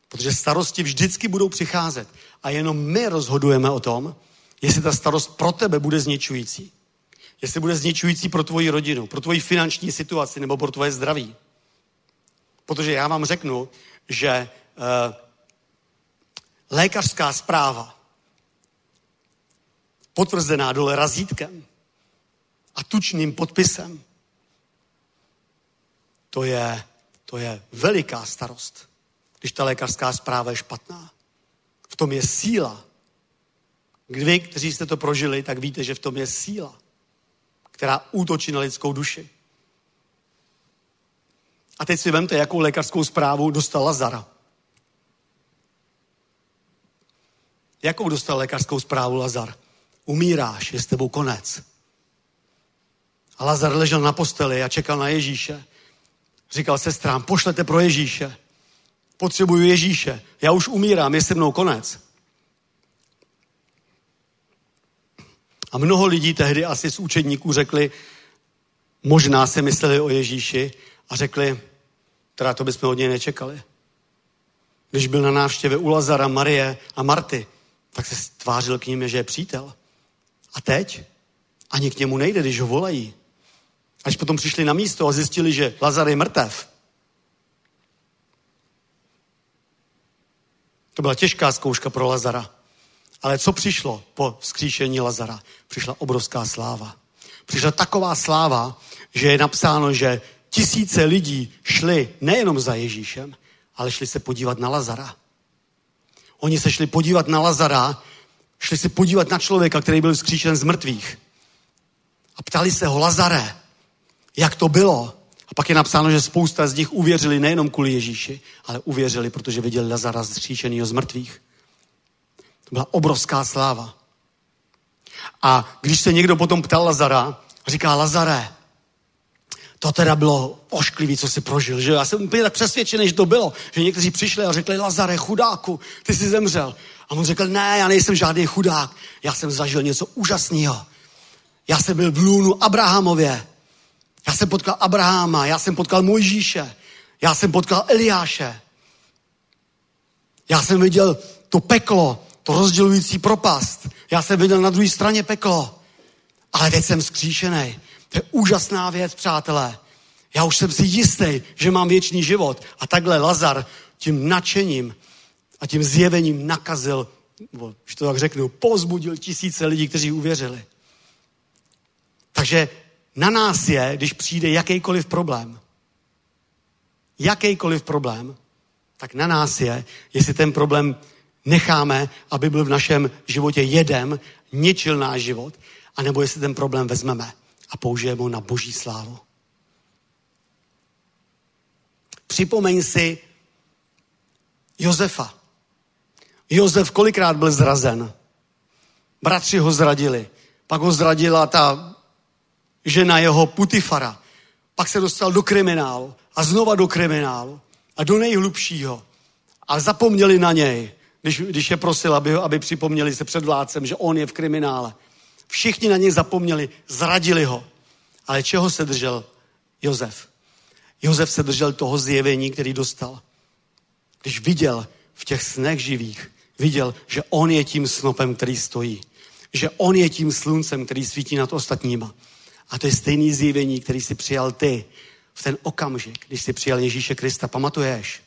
Protože starosti vždycky budou přicházet. A jenom my rozhodujeme o tom, jestli ta starost pro tebe bude zničující. Jestli bude zničující pro tvoji rodinu, pro tvoji finanční situaci nebo pro tvoje zdraví. Protože já vám řeknu, že uh, lékařská zpráva, potvrzená dole razítkem a tučným podpisem, to je, to je veliká starost, když ta lékařská zpráva je špatná. V tom je síla vy, kteří jste to prožili, tak víte, že v tom je síla, která útočí na lidskou duši. A teď si vemte, jakou lékařskou zprávu dostal Lazara. Jakou dostal lékařskou zprávu Lazar? Umíráš, je s tebou konec. A Lazar ležel na posteli a čekal na Ježíše. Říkal sestrám, pošlete pro Ježíše. Potřebuju Ježíše. Já už umírám, je se mnou konec. A mnoho lidí tehdy asi z učedníků řekli, možná se mysleli o Ježíši a řekli, teda to bychom od něj nečekali. Když byl na návštěvě u Lazara, Marie a Marty, tak se tvářil k ním, že je přítel. A teď ani k němu nejde, když ho volají. Až potom přišli na místo a zjistili, že Lazar je mrtev. To byla těžká zkouška pro Lazara. Ale co přišlo po vzkříšení Lazara? Přišla obrovská sláva. Přišla taková sláva, že je napsáno, že tisíce lidí šli nejenom za Ježíšem, ale šli se podívat na Lazara. Oni se šli podívat na Lazara, šli se podívat na člověka, který byl vzkříšen z mrtvých. A ptali se ho, Lazare, jak to bylo? A pak je napsáno, že spousta z nich uvěřili nejenom kvůli Ježíši, ale uvěřili, protože viděli Lazara zkříšenýho z mrtvých. To byla obrovská sláva. A když se někdo potom ptal Lazara, říká Lazare, to teda bylo ošklivý, co si prožil, že já jsem úplně tak přesvědčený, že to bylo, že někteří přišli a řekli, Lazare, chudáku, ty jsi zemřel. A on řekl, ne, já nejsem žádný chudák, já jsem zažil něco úžasného. Já jsem byl v lůnu Abrahamově. Já jsem potkal Abrahama, já jsem potkal Mojžíše, já jsem potkal Eliáše. Já jsem viděl to peklo, to rozdělující propast. Já jsem viděl na druhé straně peklo. Ale teď jsem skříšený. To je úžasná věc, přátelé. Já už jsem si jistý, že mám věčný život. A takhle Lazar tím nadšením a tím zjevením nakazil, už to tak řeknu, pozbudil tisíce lidí, kteří uvěřili. Takže na nás je, když přijde jakýkoliv problém, jakýkoliv problém, tak na nás je, jestli ten problém necháme, aby byl v našem životě jedem, ničil náš život, anebo jestli ten problém vezmeme a použijeme ho na boží slávu. Připomeň si Josefa. Josef kolikrát byl zrazen. Bratři ho zradili. Pak ho zradila ta žena jeho Putifara. Pak se dostal do kriminálu a znova do kriminálu a do nejhlubšího. A zapomněli na něj, když, když je prosil, aby, aby připomněli se před vládcem, že on je v kriminále. Všichni na něj zapomněli, zradili ho. Ale čeho se držel Jozef? Jozef se držel toho zjevení, který dostal. Když viděl v těch snech živých, viděl, že on je tím snopem, který stojí. Že on je tím sluncem, který svítí nad ostatníma. A to je stejný zjevení, který si přijal ty v ten okamžik, když si přijal Ježíše Krista. Pamatuješ?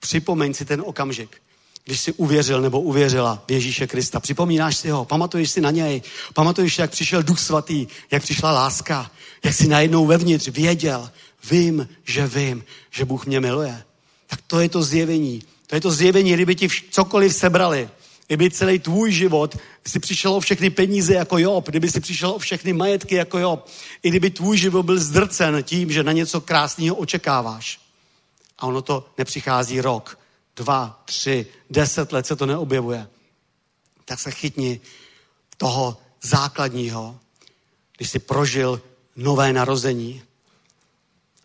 Připomeň si ten okamžik, když jsi uvěřil nebo uvěřila v Ježíše Krista. Připomínáš si ho, pamatuješ si na něj, pamatuješ, jak přišel Duch Svatý, jak přišla láska, jak si najednou vevnitř věděl, vím, že vím, že Bůh mě miluje. Tak to je to zjevení. Je to zjevení, kdyby ti cokoliv sebrali, kdyby celý tvůj život si přišel o všechny peníze jako Job, kdyby si přišel o všechny majetky jako Job, i kdyby tvůj život byl zdrcen tím, že na něco krásného očekáváš. A ono to nepřichází rok, dva, tři, deset let se to neobjevuje. Tak se chytni toho základního, když jsi prožil nové narození.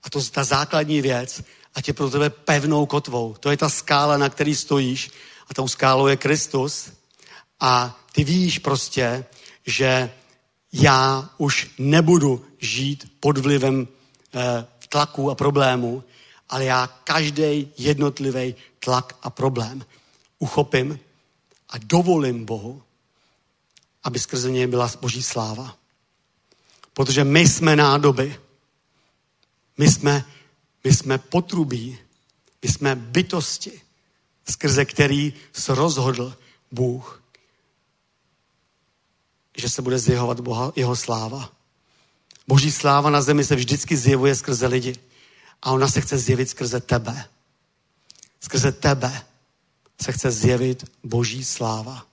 A to ta základní věc, a je pro tebe pevnou kotvou. To je ta skála, na který stojíš a tou skálou je Kristus. A ty víš prostě, že já už nebudu žít pod vlivem eh, tlaku a problémů, ale já každý jednotlivý tlak a problém uchopím a dovolím Bohu, aby skrze něj byla boží sláva. Protože my jsme nádoby. My jsme, my jsme potrubí. My jsme bytosti, skrze který se rozhodl Bůh, že se bude zjevovat Boha, jeho sláva. Boží sláva na zemi se vždycky zjevuje skrze lidi. A ona se chce zjevit skrze tebe. Skrze tebe se chce zjevit Boží sláva.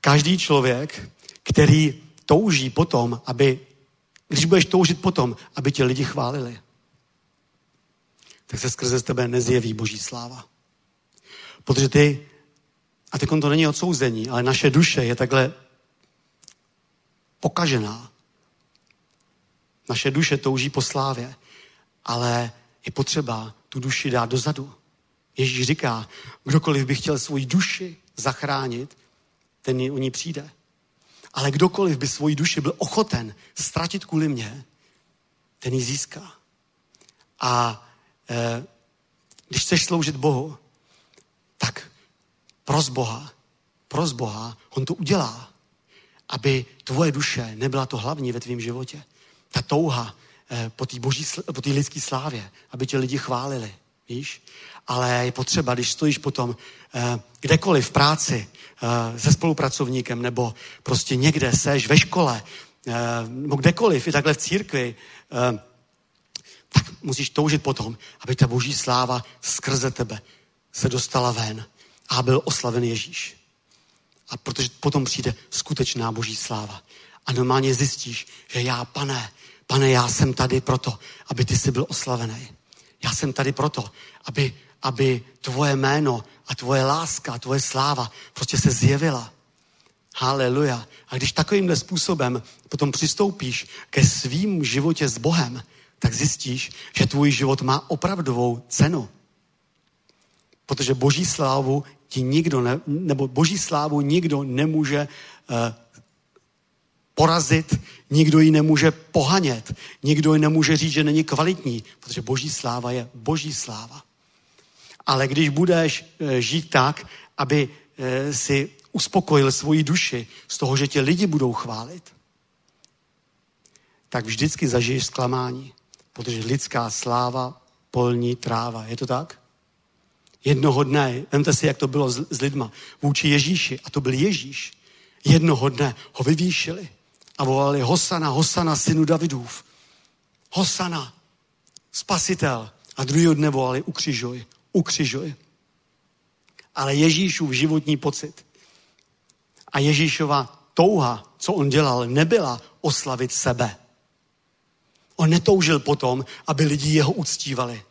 Každý člověk, který touží potom, aby, když budeš toužit potom, aby tě lidi chválili, tak se skrze tebe nezjeví Boží sláva. Protože ty, a teď to není odsouzení, ale naše duše je takhle pokažená. Naše duše touží po slávě, ale je potřeba tu duši dát dozadu. Ježíš říká, kdokoliv by chtěl svoji duši zachránit, ten o ní přijde. Ale kdokoliv by svoji duši byl ochoten ztratit kvůli mně, ten ji získá. A e, když chceš sloužit Bohu, tak pros Boha, pros Boha, on to udělá, aby tvoje duše nebyla to hlavní ve tvém životě. Ta touha Eh, po té po lidské slávě, aby tě lidi chválili, víš? Ale je potřeba, když stojíš potom eh, kdekoliv v práci eh, se spolupracovníkem nebo prostě někde seš ve škole nebo kdekoliv, i takhle v církvi, tak musíš toužit potom, aby ta boží sláva skrze tebe se dostala ven a byl oslaven Ježíš. A protože potom přijde skutečná boží sláva. A normálně zjistíš, že já, pane, Pane, já jsem tady proto, aby ty jsi byl oslavený. Já jsem tady proto, aby, aby tvoje jméno a tvoje láska a tvoje sláva prostě se zjevila. Haleluja. A když takovýmhle způsobem potom přistoupíš ke svým životě s Bohem, tak zjistíš, že tvůj život má opravdovou cenu. Protože boží slávu ti nikdo, ne, nebo boží slávu nikdo nemůže uh, porazit, nikdo ji nemůže pohanět, nikdo ji nemůže říct, že není kvalitní, protože boží sláva je boží sláva. Ale když budeš eh, žít tak, aby eh, si uspokojil svoji duši z toho, že tě lidi budou chválit, tak vždycky zažiješ zklamání, protože lidská sláva polní tráva. Je to tak? Jednoho dne, vemte si, jak to bylo s, s lidma, vůči Ježíši, a to byl Ježíš, jednoho dne ho vyvýšili a volali Hosana, Hosana, synu Davidův. Hosana, spasitel. A druhého dne volali ukřižuj, ukřižuj. Ale Ježíšův životní pocit a Ježíšova touha, co on dělal, nebyla oslavit sebe. On netoužil potom, aby lidi jeho uctívali.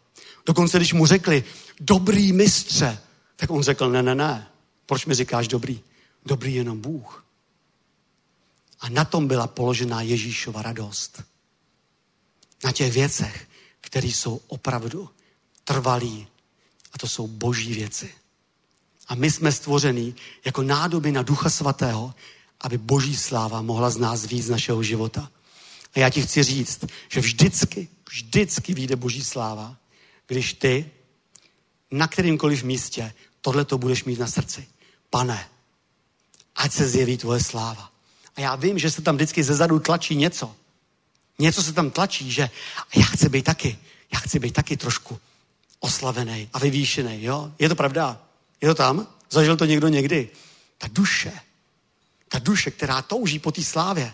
Dokonce, když mu řekli, dobrý mistře, tak on řekl, ne, ne, ne, proč mi říkáš dobrý? Dobrý jenom Bůh. A na tom byla položená Ježíšova radost. Na těch věcech, které jsou opravdu trvalý. A to jsou boží věci. A my jsme stvoření jako nádoby na Ducha Svatého, aby boží sláva mohla z nás víc z našeho života. A já ti chci říct, že vždycky, vždycky vyjde boží sláva, když ty na kterýmkoliv místě tohle to budeš mít na srdci. Pane, ať se zjeví tvoje sláva. A já vím, že se tam vždycky zezadu tlačí něco. Něco se tam tlačí, že já chci být taky, já chci být taky trošku oslavený a vyvýšený, jo? Je to pravda? Je to tam? Zažil to někdo někdy? Ta duše, ta duše, která touží po té slávě.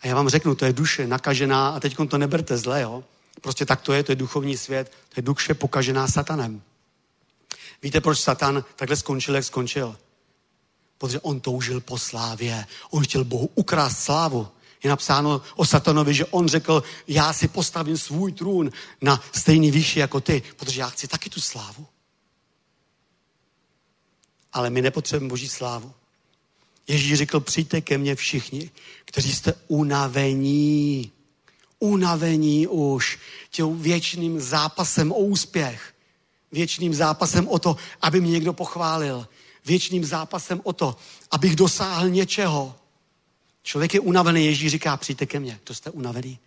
A já vám řeknu, to je duše nakažená a teď to neberte zle, jo? Prostě tak to je, to je duchovní svět, to je duše pokažená satanem. Víte, proč Satan takhle skončil, jak skončil? Protože on toužil po slávě. On chtěl Bohu ukrást slávu. Je napsáno o Satanovi, že on řekl, já si postavím svůj trůn na stejný výši jako ty, protože já chci taky tu slávu. Ale my nepotřebujeme boží slávu. Ježíš řekl, přijďte ke mně všichni, kteří jste unavení. Unavení už tím věčným zápasem o úspěch věčným zápasem o to, aby mě někdo pochválil. Věčným zápasem o to, abych dosáhl něčeho. Člověk je unavený, Ježíš říká, přijďte ke mně, to jste unavený.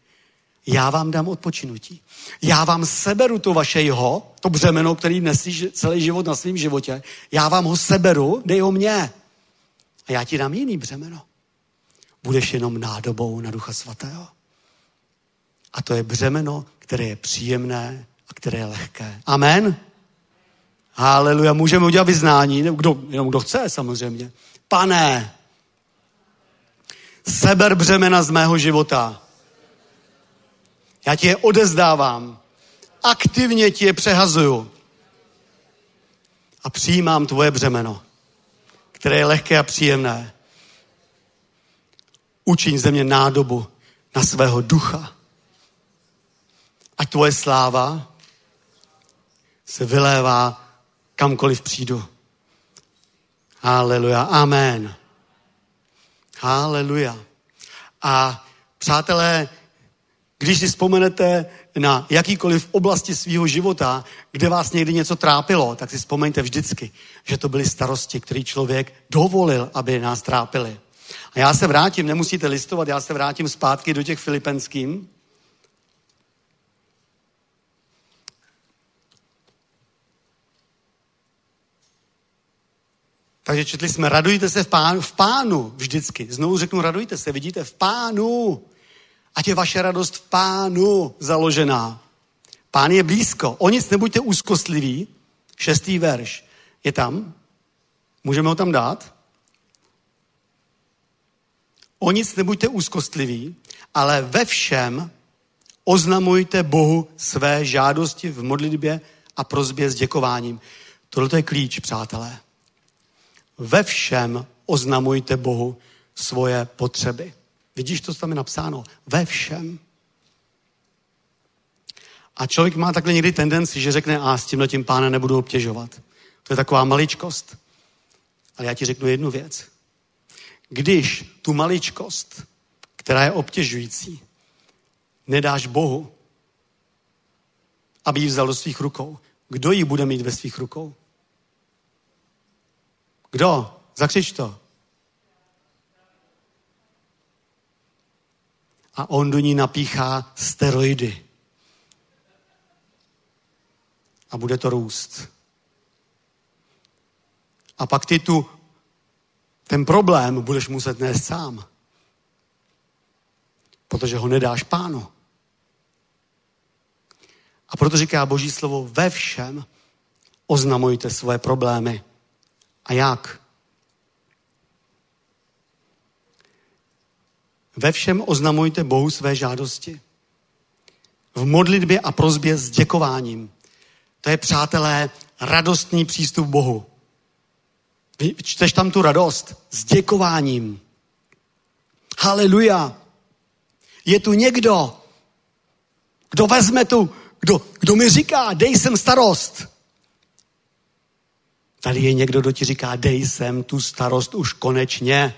Já vám dám odpočinutí. Já vám seberu to vaše jeho, to břemeno, který nesí celý život na svém životě. Já vám ho seberu, dej ho mně. A já ti dám jiný břemeno. Budeš jenom nádobou na Ducha Svatého. A to je břemeno, které je příjemné a které je lehké. Amen. Haleluja, můžeme udělat vyznání, kdo, jenom kdo chce samozřejmě. Pane, seber břemena z mého života. Já ti je odezdávám. Aktivně ti je přehazuju. A přijímám tvoje břemeno, které je lehké a příjemné. Učiň ze mě nádobu na svého ducha. Ať tvoje sláva se vylévá kamkoliv přijdu. Haleluja. Amen. Haleluja. A přátelé, když si vzpomenete na jakýkoliv oblasti svého života, kde vás někdy něco trápilo, tak si vzpomeňte vždycky, že to byly starosti, které člověk dovolil, aby nás trápili. A já se vrátím, nemusíte listovat, já se vrátím zpátky do těch filipenským. Takže četli jsme, radujte se v pánu, v pánu vždycky. Znovu řeknu, radujte se, vidíte, v pánu. Ať je vaše radost v pánu založená. Pán je blízko. O nic nebuďte úzkostliví. Šestý verš. Je tam? Můžeme ho tam dát? O nic nebuďte úzkostliví, ale ve všem oznamujte Bohu své žádosti v modlitbě a prozbě s děkováním. Tohle je klíč, přátelé ve všem oznamujte Bohu svoje potřeby. Vidíš, to tam je napsáno. Ve všem. A člověk má takhle někdy tendenci, že řekne, a s tímhle tím pána nebudu obtěžovat. To je taková maličkost. Ale já ti řeknu jednu věc. Když tu maličkost, která je obtěžující, nedáš Bohu, aby ji vzal do svých rukou, kdo ji bude mít ve svých rukou? Kdo? Zakřič to. A on do ní napíchá steroidy. A bude to růst. A pak ty tu, ten problém budeš muset nést sám. Protože ho nedáš pánu. A proto říká Boží slovo, ve všem oznamujte svoje problémy. A jak? Ve všem oznamujte Bohu své žádosti. V modlitbě a prozbě s děkováním. To je, přátelé, radostný přístup Bohu. Čteš tam tu radost s děkováním. Haleluja. Je tu někdo, kdo vezme tu, kdo, kdo mi říká, dej sem starost. Tady je někdo, kdo ti říká, dej sem tu starost už konečně.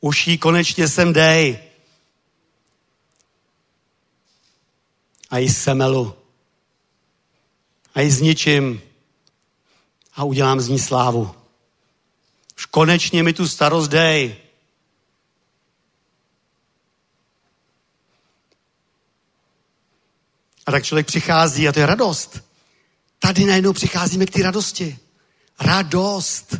Už jí konečně sem dej. A i semelu. A i zničím. A udělám z ní slávu. Už konečně mi tu starost dej. A tak člověk přichází a to je radost. Tady najednou přicházíme k té radosti. Radost.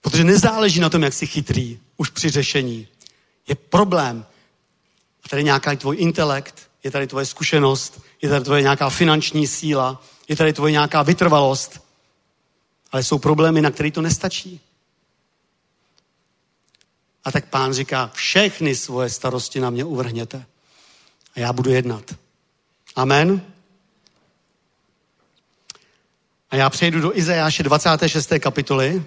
Protože nezáleží na tom, jak jsi chytrý už při řešení. Je problém. A tady nějaký tvůj intelekt, je tady tvoje zkušenost, je tady tvoje nějaká finanční síla, je tady tvoje nějaká vytrvalost. Ale jsou problémy, na které to nestačí. A tak pán říká, všechny svoje starosti na mě uvrhněte. A já budu jednat. Amen. A já přejdu do Izajáše 26. kapitoly.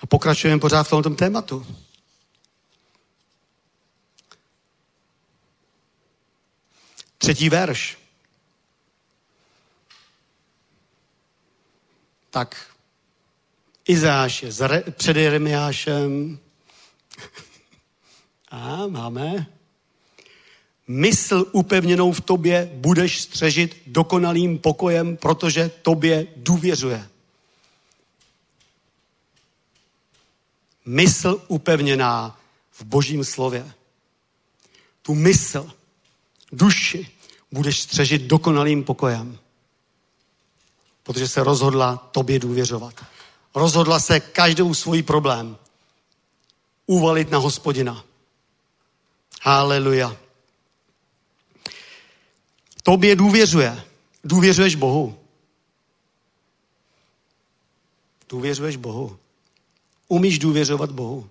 A pokračujeme pořád v tomto tématu. Třetí verš. Tak Izáš je před Jeremiášem. A máme. Mysl upevněnou v tobě budeš střežit dokonalým pokojem, protože tobě důvěřuje. mysl upevněná v božím slově. Tu mysl, duši budeš střežit dokonalým pokojem. Protože se rozhodla tobě důvěřovat. Rozhodla se každou svůj problém uvalit na hospodina. Haleluja. Tobě důvěřuje. Důvěřuješ Bohu. Důvěřuješ Bohu. Umíš důvěřovat Bohu?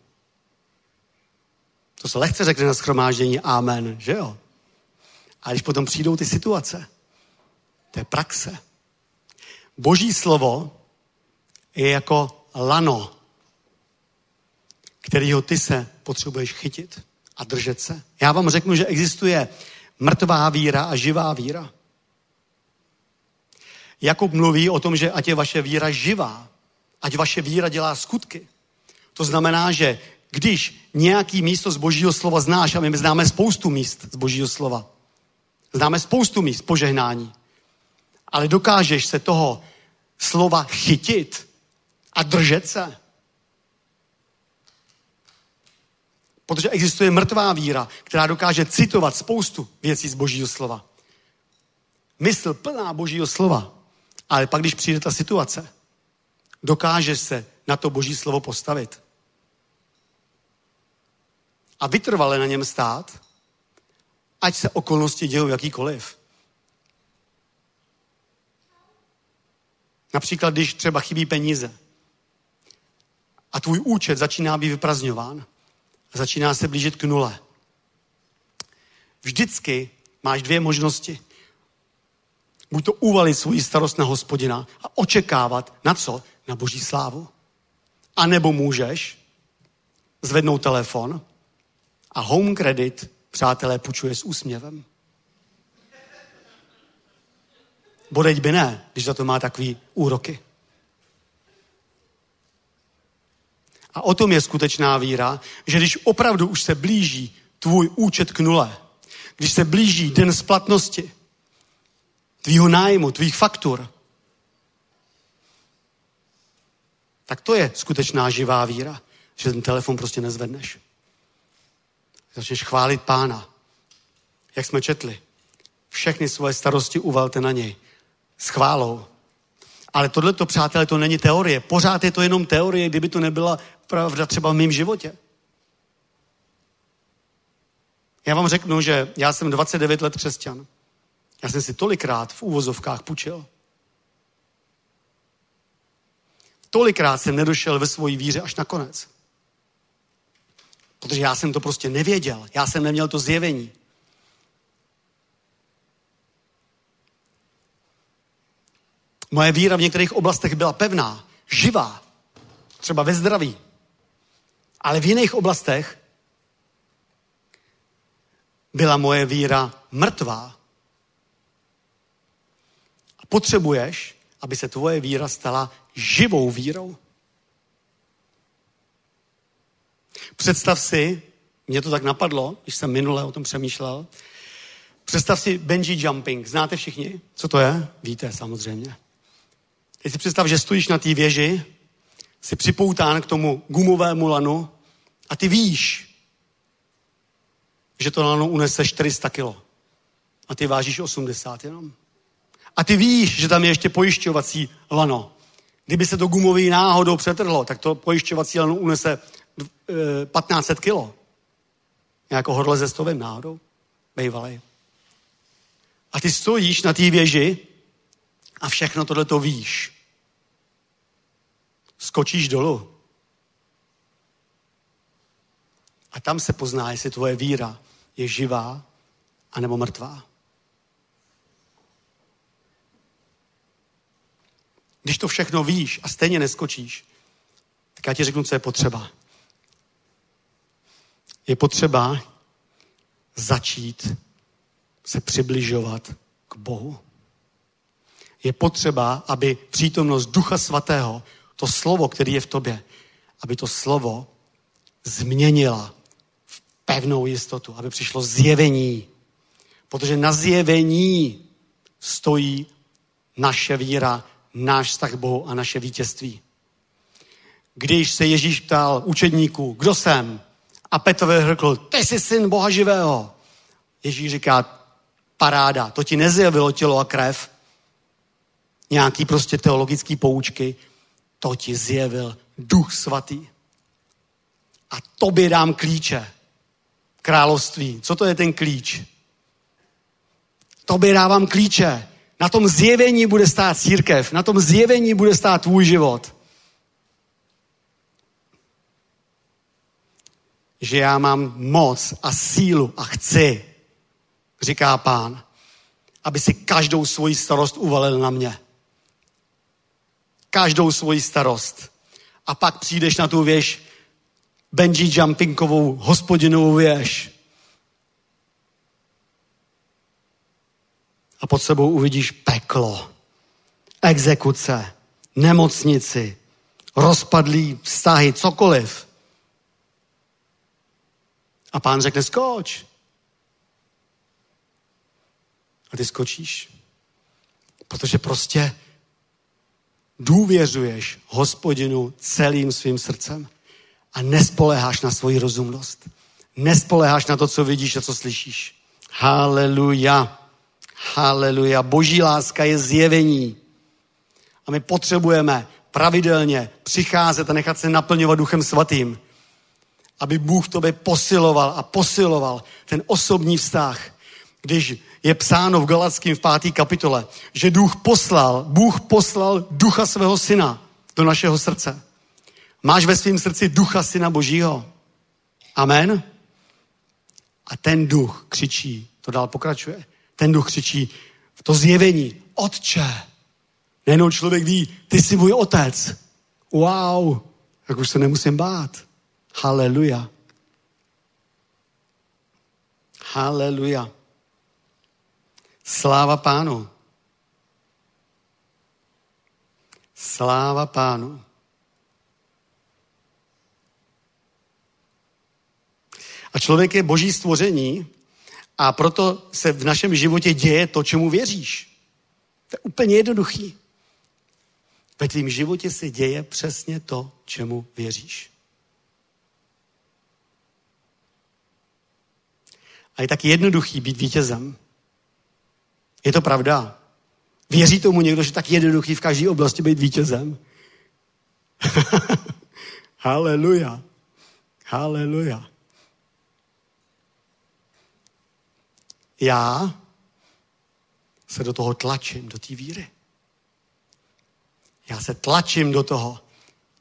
To se lehce řekne na schromáždění amen, že jo? A když potom přijdou ty situace, to je praxe. Boží slovo je jako lano, kterýho ty se potřebuješ chytit a držet se. Já vám řeknu, že existuje mrtvá víra a živá víra. Jakub mluví o tom, že ať je vaše víra živá, ať vaše víra dělá skutky. To znamená, že když nějaký místo z božího slova znáš, a my známe spoustu míst z božího slova, známe spoustu míst požehnání, ale dokážeš se toho slova chytit a držet se. Protože existuje mrtvá víra, která dokáže citovat spoustu věcí z božího slova. Mysl plná božího slova. Ale pak, když přijde ta situace, dokážeš se na to boží slovo postavit a vytrvale na něm stát, ať se okolnosti dějou jakýkoliv. Například, když třeba chybí peníze a tvůj účet začíná být vyprazňován, začíná se blížit k nule. Vždycky máš dvě možnosti. Buď to uvalit svůj starost na hospodina a očekávat na co? Na boží slávu. A nebo můžeš zvednout telefon a home credit, přátelé, půjčuje s úsměvem. Bodeď by ne, když za to má takový úroky. A o tom je skutečná víra, že když opravdu už se blíží tvůj účet k nule, když se blíží den splatnosti, tvýho nájmu, tvých faktur, tak to je skutečná živá víra, že ten telefon prostě nezvedneš. Začneš chválit pána. Jak jsme četli. Všechny svoje starosti uvalte na něj. S chválou. Ale tohle to, přátelé, to není teorie. Pořád je to jenom teorie, kdyby to nebyla pravda třeba v mém životě. Já vám řeknu, že já jsem 29 let křesťan. Já jsem si tolikrát v úvozovkách půjčil. Tolikrát jsem nedošel ve svojí víře až na konec. Protože já jsem to prostě nevěděl. Já jsem neměl to zjevení. Moje víra v některých oblastech byla pevná, živá, třeba ve zdraví. Ale v jiných oblastech byla moje víra mrtvá. A potřebuješ, aby se tvoje víra stala živou vírou. Představ si, mě to tak napadlo, když jsem minule o tom přemýšlel, představ si bungee jumping. Znáte všichni, co to je? Víte, samozřejmě. Teď si představ, že stojíš na té věži, jsi připoután k tomu gumovému lanu a ty víš, že to lano unese 400 kilo. A ty vážíš 80 jenom. A ty víš, že tam je ještě pojišťovací lano. Kdyby se to gumový náhodou přetrhlo, tak to pojišťovací lano unese 1500 eh, kilo. Jako hodle ze stovem náhodou. Bejvalej. A ty stojíš na té věži a všechno tohle to víš. Skočíš dolů. A tam se pozná, jestli tvoje víra je živá anebo mrtvá. Když to všechno víš a stejně neskočíš, tak já ti řeknu, co je potřeba. Je potřeba začít se přibližovat k Bohu. Je potřeba, aby přítomnost Ducha Svatého, to slovo, který je v tobě, aby to slovo změnila v pevnou jistotu, aby přišlo zjevení. Protože na zjevení stojí naše víra náš vztah Bohu a naše vítězství. Když se Ježíš ptal učedníků, kdo jsem? A Petr řekl, ty jsi syn Boha živého. Ježíš říká, paráda, to ti nezjevilo tělo a krev, nějaký prostě teologický poučky, to ti zjevil duch svatý. A tobě dám klíče království. Co to je ten klíč? Tobě dávám klíče. Na tom zjevení bude stát církev, na tom zjevení bude stát tvůj život. Že já mám moc a sílu a chci, říká pán, aby si každou svoji starost uvalil na mě. Každou svoji starost. A pak přijdeš na tu věž, bungee jumpingovou hospodinovou věž a pod sebou uvidíš peklo, exekuce, nemocnici, rozpadlý vztahy, cokoliv. A pán řekne, skoč. A ty skočíš. Protože prostě důvěřuješ hospodinu celým svým srdcem a nespoléháš na svoji rozumnost. Nespoléháš na to, co vidíš a co slyšíš. Haleluja. Haleluja. Boží láska je zjevení. A my potřebujeme pravidelně přicházet a nechat se naplňovat Duchem Svatým. Aby Bůh tobě posiloval a posiloval ten osobní vztah. Když je psáno v Galackém v páté kapitole, že Duch poslal, Bůh poslal ducha svého syna do našeho srdce. Máš ve svém srdci ducha syna božího. Amen? A ten duch křičí, to dál pokračuje ten duch křičí v to zjevení. Otče. Nejenom člověk ví, ty jsi můj otec. Wow. Tak už se nemusím bát. Haleluja. Haleluja. Sláva pánu. Sláva pánu. A člověk je boží stvoření a proto se v našem životě děje to, čemu věříš. To je úplně jednoduchý. Ve tvém životě se děje přesně to, čemu věříš. A je tak jednoduchý být vítězem. Je to pravda. Věří tomu někdo, že tak jednoduchý v každé oblasti být vítězem? [LAUGHS] Haleluja. Haleluja. Já se do toho tlačím, do té víry. Já se tlačím do toho,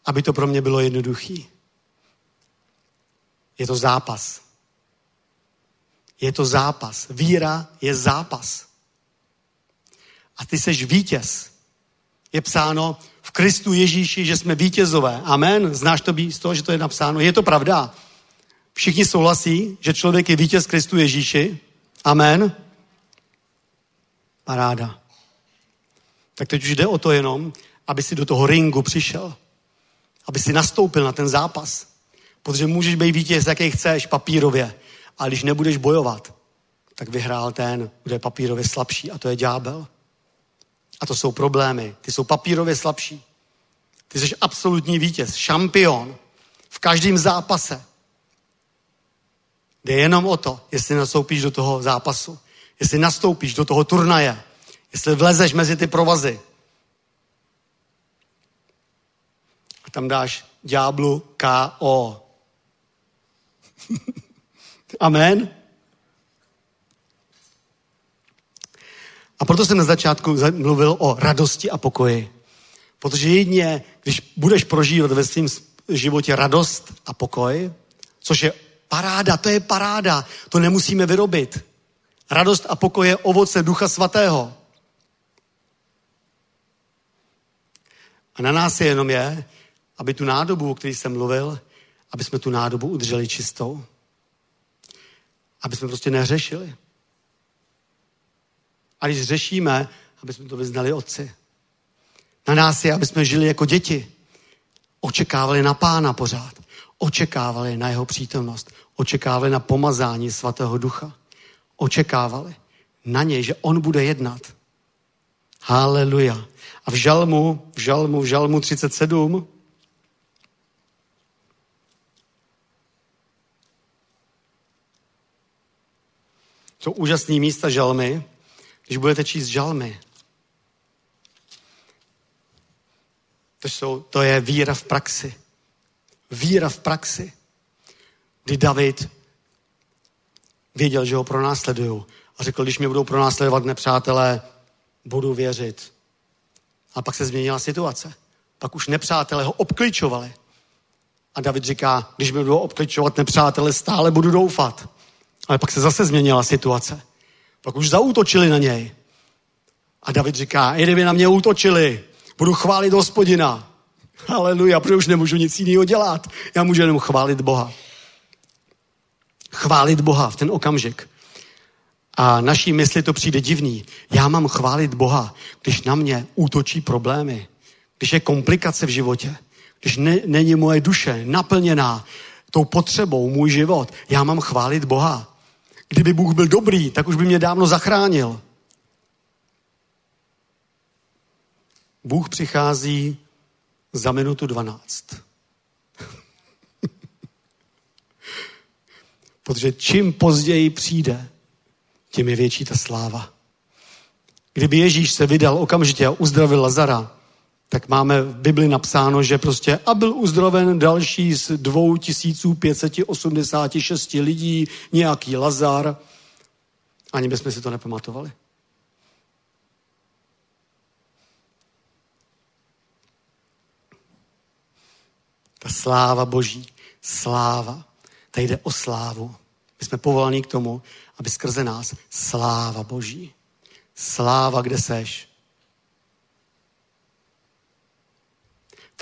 aby to pro mě bylo jednoduchý. Je to zápas. Je to zápas. Víra je zápas. A ty seš vítěz. Je psáno v Kristu Ježíši, že jsme vítězové. Amen. Znáš to z toho, že to je napsáno? Je to pravda. Všichni souhlasí, že člověk je vítěz Kristu Ježíši. Amen. Paráda. Tak teď už jde o to jenom, aby si do toho ringu přišel. Aby si nastoupil na ten zápas. Protože můžeš být vítěz, jaký chceš, papírově. A když nebudeš bojovat, tak vyhrál ten, kdo je papírově slabší, a to je ďábel. A to jsou problémy. Ty jsou papírově slabší. Ty jsi absolutní vítěz, šampion v každém zápase. Jde jenom o to, jestli nastoupíš do toho zápasu, jestli nastoupíš do toho turnaje, jestli vlezeš mezi ty provazy. A tam dáš ďáblu K.O. [LAUGHS] Amen. A proto jsem na začátku mluvil o radosti a pokoji. Protože jedině, když budeš prožívat ve svém životě radost a pokoj, což je paráda, to je paráda, to nemusíme vyrobit. Radost a pokoj je ovoce Ducha Svatého. A na nás je jenom je, aby tu nádobu, o které jsem mluvil, aby jsme tu nádobu udrželi čistou. Aby jsme prostě neřešili. A když řešíme, aby jsme to vyznali otci. Na nás je, aby jsme žili jako děti. Očekávali na pána pořád. Očekávali na jeho přítomnost. Očekávali na pomazání svatého ducha. Očekávali na něj, že on bude jednat. Haleluja. A v žalmu, v žalmu, v žalmu 37 jsou úžasné místa žalmy, když budete číst žalmy. To, jsou, to je víra v praxi. Víra v praxi. Kdy David věděl, že ho pronásledují. A řekl, když mě budou pronásledovat nepřátelé, budu věřit. A pak se změnila situace. Pak už nepřátelé ho obkličovali. A David říká, když mě budou obkličovat nepřátelé, stále budu doufat. Ale pak se zase změnila situace. Pak už zautočili na něj. A David říká, i kdyby na mě útočili, budu chválit hospodina. Haleluja, protože už nemůžu nic jiného dělat. Já můžu jenom chválit Boha. Chválit Boha v ten okamžik. A naší mysli to přijde divný. Já mám chválit Boha, když na mě útočí problémy, když je komplikace v životě, když ne, není moje duše naplněná tou potřebou, můj život. Já mám chválit Boha. Kdyby Bůh byl dobrý, tak už by mě dávno zachránil. Bůh přichází za minutu 12. [LAUGHS] Protože čím později přijde, tím je větší ta sláva. Kdyby Ježíš se vydal okamžitě a uzdravil Lazara, tak máme v Bibli napsáno, že prostě a byl uzdraven další z 2586 lidí, nějaký Lazar. Ani bychom si to nepamatovali. Ta sláva Boží, sláva. Tady jde o slávu. My jsme povolaní k tomu, aby skrze nás sláva Boží. Sláva, kde seš.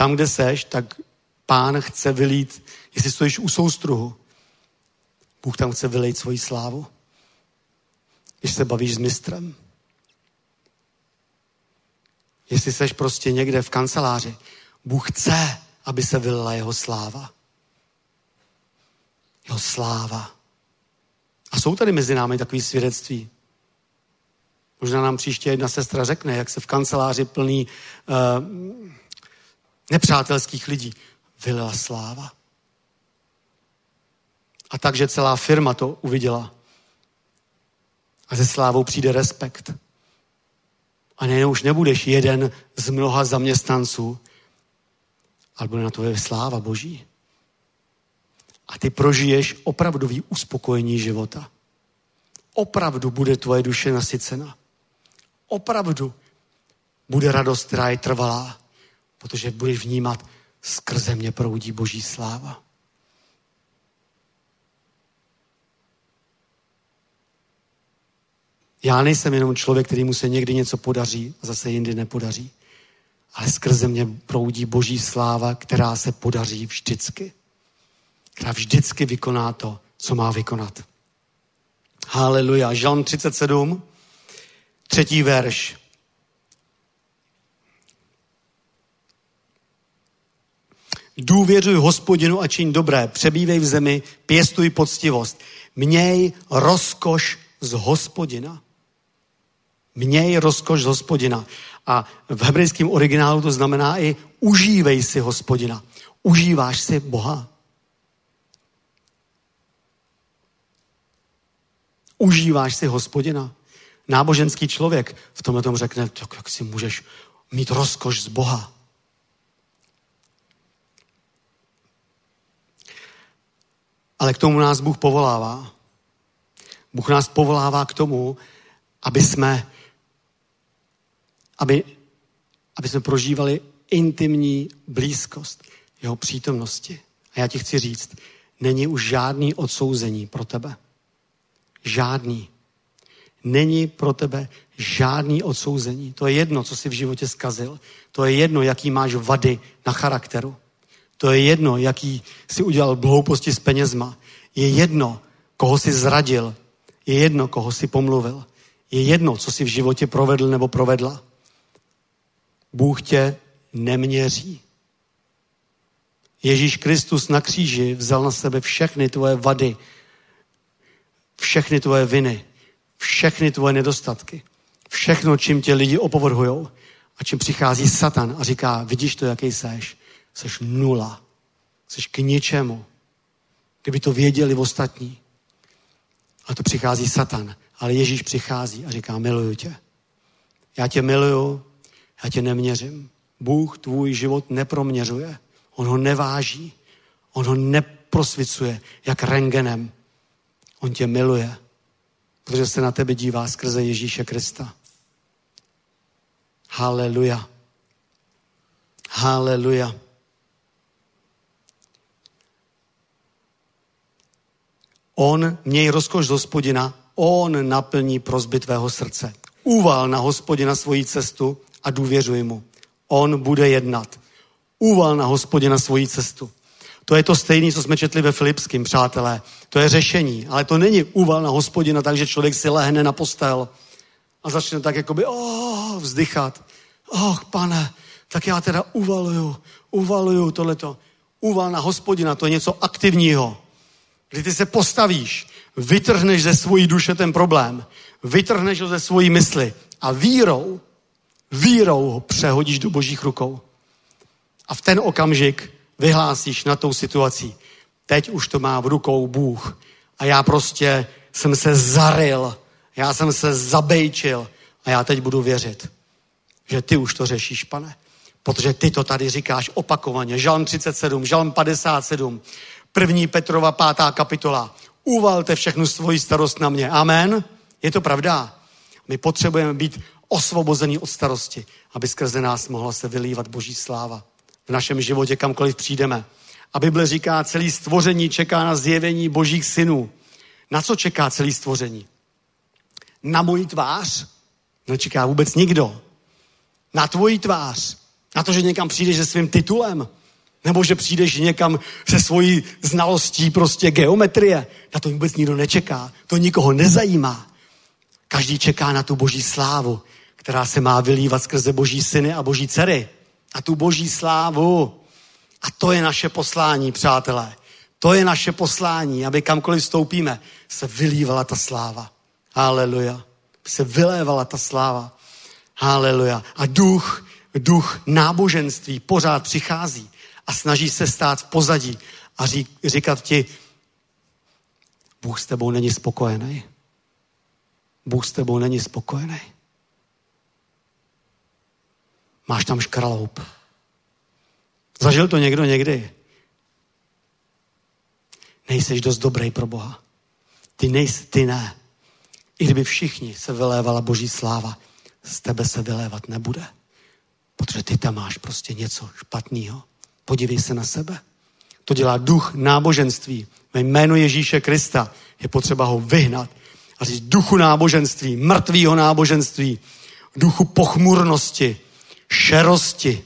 Tam, kde seš, tak pán chce vylít, jestli stojíš u soustruhu, Bůh tam chce vylejt svoji slávu. Když se bavíš s mistrem. Jestli seš prostě někde v kanceláři, Bůh chce, aby se vylila jeho sláva. Jeho sláva. A jsou tady mezi námi takové svědectví. Možná nám příště jedna sestra řekne, jak se v kanceláři plný uh, nepřátelských lidí, vylila sláva. A takže celá firma to uviděla. A ze slávou přijde respekt. A ne, už nebudeš jeden z mnoha zaměstnanců, ale bude na to sláva Boží. A ty prožiješ opravdový uspokojení života. Opravdu bude tvoje duše nasycena. Opravdu bude radost, která je trvalá, protože budeš vnímat, skrze mě proudí Boží sláva. Já nejsem jenom člověk, který mu se někdy něco podaří a zase jindy nepodaří. Ale skrze mě proudí boží sláva, která se podaří vždycky. Která vždycky vykoná to, co má vykonat. Haleluja. Žalm 37, třetí verš. Důvěřuj hospodinu a čiň dobré, přebývej v zemi, pěstuj poctivost. Měj rozkoš z hospodina. Měj rozkoš z hospodina. A v hebrejském originálu to znamená i užívej si hospodina. Užíváš si Boha. Užíváš si hospodina. Náboženský člověk v tomhle tom řekne, tak jak si můžeš mít rozkoš z Boha. Ale k tomu nás Bůh povolává. Bůh nás povolává k tomu, aby jsme aby, aby jsme prožívali intimní blízkost jeho přítomnosti. A já ti chci říct, není už žádný odsouzení pro tebe. Žádný. Není pro tebe žádný odsouzení. To je jedno, co jsi v životě zkazil. To je jedno, jaký máš vady na charakteru. To je jedno, jaký si udělal hlouposti s penězma. Je jedno, koho si zradil. Je jedno, koho si pomluvil. Je jedno, co si v životě provedl nebo provedla. Bůh tě neměří. Ježíš Kristus na kříži vzal na sebe všechny tvoje vady, všechny tvoje viny, všechny tvoje nedostatky, všechno, čím tě lidi opovrhujou a čím přichází Satan a říká, vidíš to, jaký seš? Seš nula. Seš k ničemu. Kdyby to věděli v ostatní. A to přichází Satan. Ale Ježíš přichází a říká, miluju tě. Já tě miluju, já tě neměřím. Bůh tvůj život neproměřuje. On ho neváží. On ho neprosvicuje jak rengenem. On tě miluje, protože se na tebe dívá skrze Ježíše Krista. Haleluja. Haleluja. On, měj rozkoš z hospodina, on naplní prozby tvého srdce. Uval na hospodina svoji cestu a důvěřuj mu. On bude jednat. Úval na hospodina svoji cestu. To je to stejné, co jsme četli ve Filipském, přátelé. To je řešení, ale to není úval na hospodina, takže člověk si lehne na postel a začne tak jakoby oh, vzdychat. Och, pane, tak já teda uvaluju, uvaluju tohleto. Úval na hospodina, to je něco aktivního. Kdy ty se postavíš, vytrhneš ze svojí duše ten problém, vytrhneš ho ze svojí mysli a vírou vírou ho přehodíš do božích rukou. A v ten okamžik vyhlásíš na tou situací. Teď už to má v rukou Bůh. A já prostě jsem se zaril, já jsem se zabejčil a já teď budu věřit, že ty už to řešíš, pane. Protože ty to tady říkáš opakovaně. Žalm 37, Žalm 57, první Petrova pátá kapitola. Uvalte všechnu svoji starost na mě. Amen. Je to pravda. My potřebujeme být osvobození od starosti, aby skrze nás mohla se vylívat boží sláva v našem životě, kamkoliv přijdeme. A Bible říká, celý stvoření čeká na zjevení božích synů. Na co čeká celý stvoření? Na moji tvář? Nečeká vůbec nikdo. Na tvoji tvář. Na to, že někam přijdeš se svým titulem. Nebo že přijdeš někam se svojí znalostí prostě geometrie. Na to vůbec nikdo nečeká. To nikoho nezajímá. Každý čeká na tu boží slávu, která se má vylívat skrze boží syny a boží dcery. A tu boží slávu. A to je naše poslání, přátelé. To je naše poslání, aby kamkoliv vstoupíme, se vylívala ta sláva. Haleluja. Se vylévala ta sláva. Haleluja. A duch duch náboženství pořád přichází a snaží se stát v pozadí a řík, říkat ti, Bůh s tebou není spokojený. Bůh s tebou není spokojený. Máš tam škraloup. Zažil to někdo někdy? Nejseš dost dobrý pro Boha. Ty nejsi, ty ne. I kdyby všichni se vylévala boží sláva, z tebe se vylévat nebude. Protože ty tam máš prostě něco špatného. Podívej se na sebe. To dělá duch náboženství. Ve jménu Ježíše Krista je potřeba ho vyhnat a říct duchu náboženství, mrtvýho náboženství, duchu pochmurnosti, šerosti,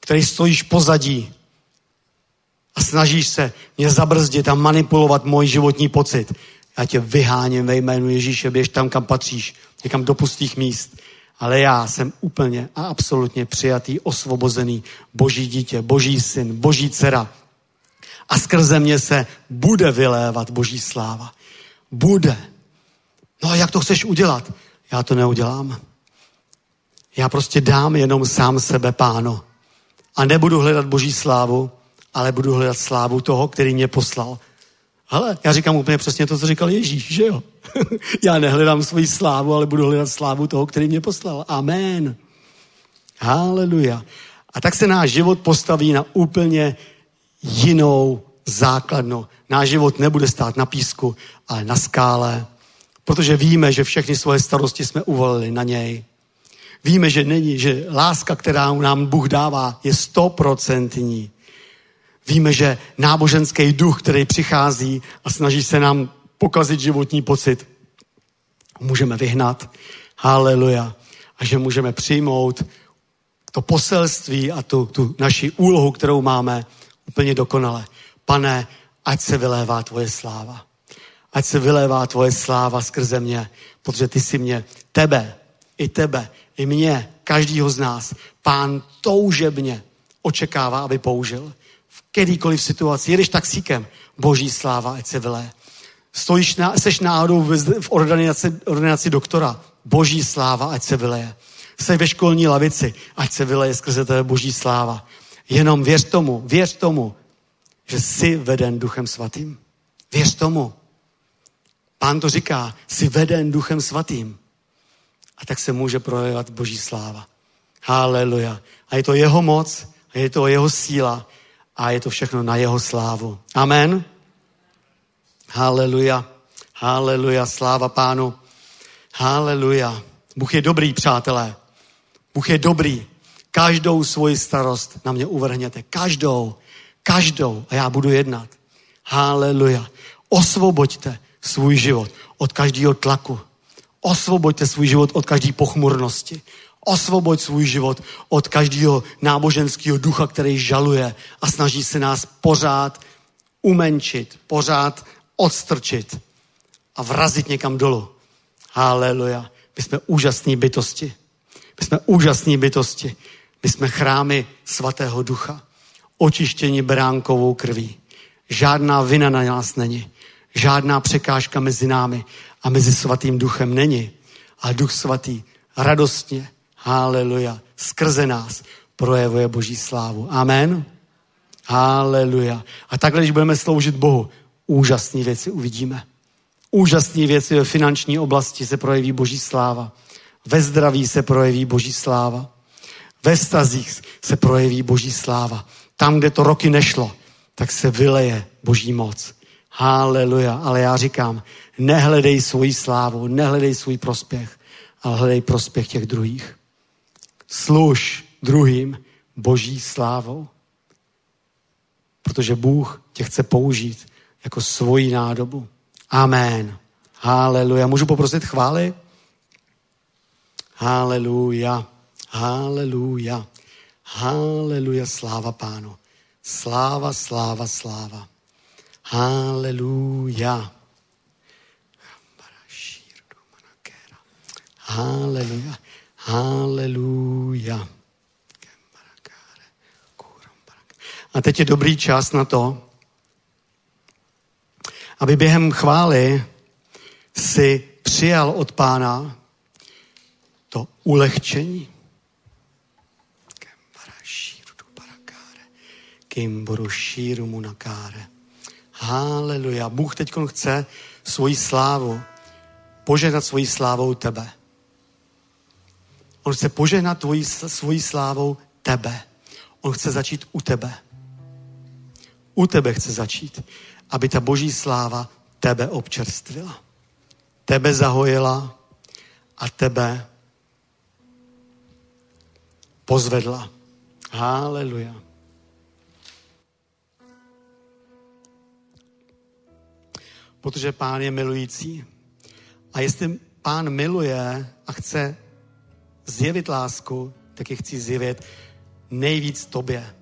který stojíš pozadí a snažíš se mě zabrzdit a manipulovat můj životní pocit. Já tě vyháním ve jménu Ježíše, běž tam, kam patříš, někam do pustých míst. Ale já jsem úplně a absolutně přijatý, osvobozený boží dítě, boží syn, boží dcera. A skrze mě se bude vylévat boží sláva. Bude. No a jak to chceš udělat? Já to neudělám. Já prostě dám jenom sám sebe páno. A nebudu hledat boží slávu, ale budu hledat slávu toho, který mě poslal. Ale já říkám úplně přesně to, co říkal Ježíš, že jo? [LAUGHS] já nehledám svoji slávu, ale budu hledat slávu toho, který mě poslal. Amen. Haleluja. A tak se náš život postaví na úplně jinou základnu. Náš život nebude stát na písku, ale na skále, protože víme, že všechny svoje starosti jsme uvolili na něj. Víme, že není, že láska, která nám Bůh dává, je stoprocentní. Víme, že náboženský duch, který přichází a snaží se nám pokazit životní pocit, můžeme vyhnat. Haleluja. A že můžeme přijmout to poselství a tu, tu naši úlohu, kterou máme, úplně dokonale. Pane, ať se vylévá tvoje sláva. Ať se vylévá tvoje sláva skrze mě, protože ty si mě, tebe, i tebe, i mě, každýho z nás, pán toužebně očekává, aby použil. Kterýkoliv situaci, jedeš taxíkem, boží sláva, ať se vylévá. Stojíš na, seš náhodou v, v ordinaci, ordinaci doktora, boží sláva, ať se vyleje. Jsi ve školní lavici, ať se vyleje skrze tebe boží sláva. Jenom věř tomu, věř tomu, že jsi veden duchem svatým. Věř tomu. Pán to říká, jsi veden duchem svatým. A tak se může projevovat boží sláva. Haleluja. A je to jeho moc, a je to jeho síla a je to všechno na jeho slávu. Amen. Haleluja. Haleluja. Sláva pánu. Haleluja. Bůh je dobrý, přátelé. Bůh je dobrý. Každou svoji starost na mě uvrhněte. Každou. Každou. A já budu jednat. Haleluja. Osvoboďte svůj život od každého tlaku. Osvoboďte svůj život od každé pochmurnosti. Osvoboď svůj život od každého náboženského ducha, který žaluje a snaží se nás pořád umenčit, pořád odstrčit a vrazit někam dolů. Haleluja. My jsme úžasní bytosti. My jsme úžasní bytosti. My jsme chrámy svatého ducha. Očištění beránkovou krví. Žádná vina na nás není. Žádná překážka mezi námi a mezi svatým duchem není. A duch svatý radostně, haleluja, skrze nás projevuje boží slávu. Amen. Haleluja. A takhle, když budeme sloužit Bohu, úžasné věci uvidíme. Úžasné věci ve finanční oblasti se projeví boží sláva. Ve zdraví se projeví boží sláva. Ve stazích se projeví boží sláva. Tam, kde to roky nešlo, tak se vyleje boží moc. Haleluja. Ale já říkám, nehledej svoji slávu, nehledej svůj prospěch, ale hledej prospěch těch druhých. Služ druhým boží slávou. Protože Bůh tě chce použít jako svoji nádobu. Amen. Haleluja. Můžu poprosit chvály? Haleluja. Haleluja. Haleluja. Sláva pánu. Sláva, sláva, sláva. Haleluja. Haleluja. Haleluja. A teď je dobrý čas na to, aby během chvály si přijal od pána to ulehčení. Kimboru šíru mu nakáre. Haleluja. Bůh teď chce svoji slávu, požehnat svoji slávou tebe. On chce požehnat tvojí, svojí slávou tebe. On chce začít u tebe. U tebe chce začít, aby ta boží sláva tebe občerstvila. Tebe zahojila a tebe pozvedla. Haleluja. Protože pán je milující. A jestli pán miluje a chce zjevit lásku, tak je chci zjevit nejvíc tobě.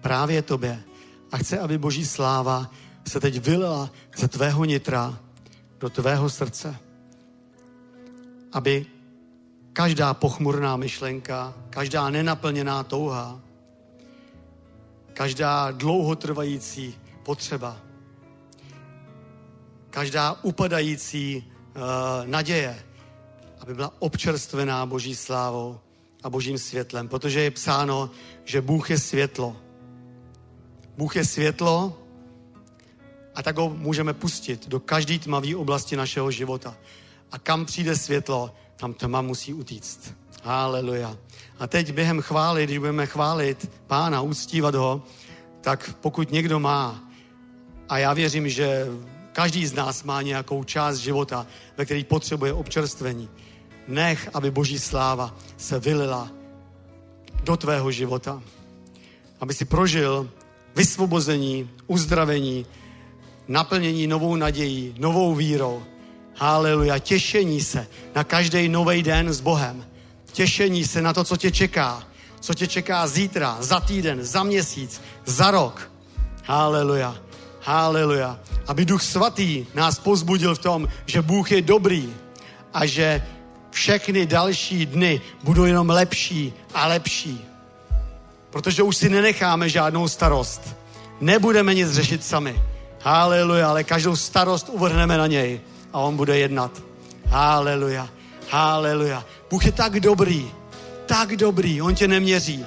Právě tobě. A chce, aby boží sláva se teď vylila ze tvého nitra do tvého srdce. Aby každá pochmurná myšlenka, každá nenaplněná touha, každá dlouhotrvající potřeba, každá upadající uh, naděje, aby byla občerstvená Boží slávou a Božím světlem, protože je psáno, že Bůh je světlo. Bůh je světlo a tak ho můžeme pustit do každé tmavé oblasti našeho života. A kam přijde světlo, tam tma musí utíct. Haleluja. A teď během chvály, když budeme chválit pána, uctívat ho, tak pokud někdo má, a já věřím, že každý z nás má nějakou část života, ve který potřebuje občerstvení, nech, aby boží sláva se vylila do tvého života. Aby si prožil vysvobození, uzdravení, naplnění novou nadějí, novou vírou. Haleluja, těšení se na každý nový den s Bohem. Těšení se na to, co tě čeká. Co tě čeká zítra, za týden, za měsíc, za rok. Haleluja, haleluja. Aby Duch Svatý nás pozbudil v tom, že Bůh je dobrý a že všechny další dny budou jenom lepší a lepší. Protože už si nenecháme žádnou starost. Nebudeme nic řešit sami. Haleluja, ale každou starost uvrhneme na něj a on bude jednat. Haleluja, haleluja. Bůh je tak dobrý, tak dobrý, on tě neměří.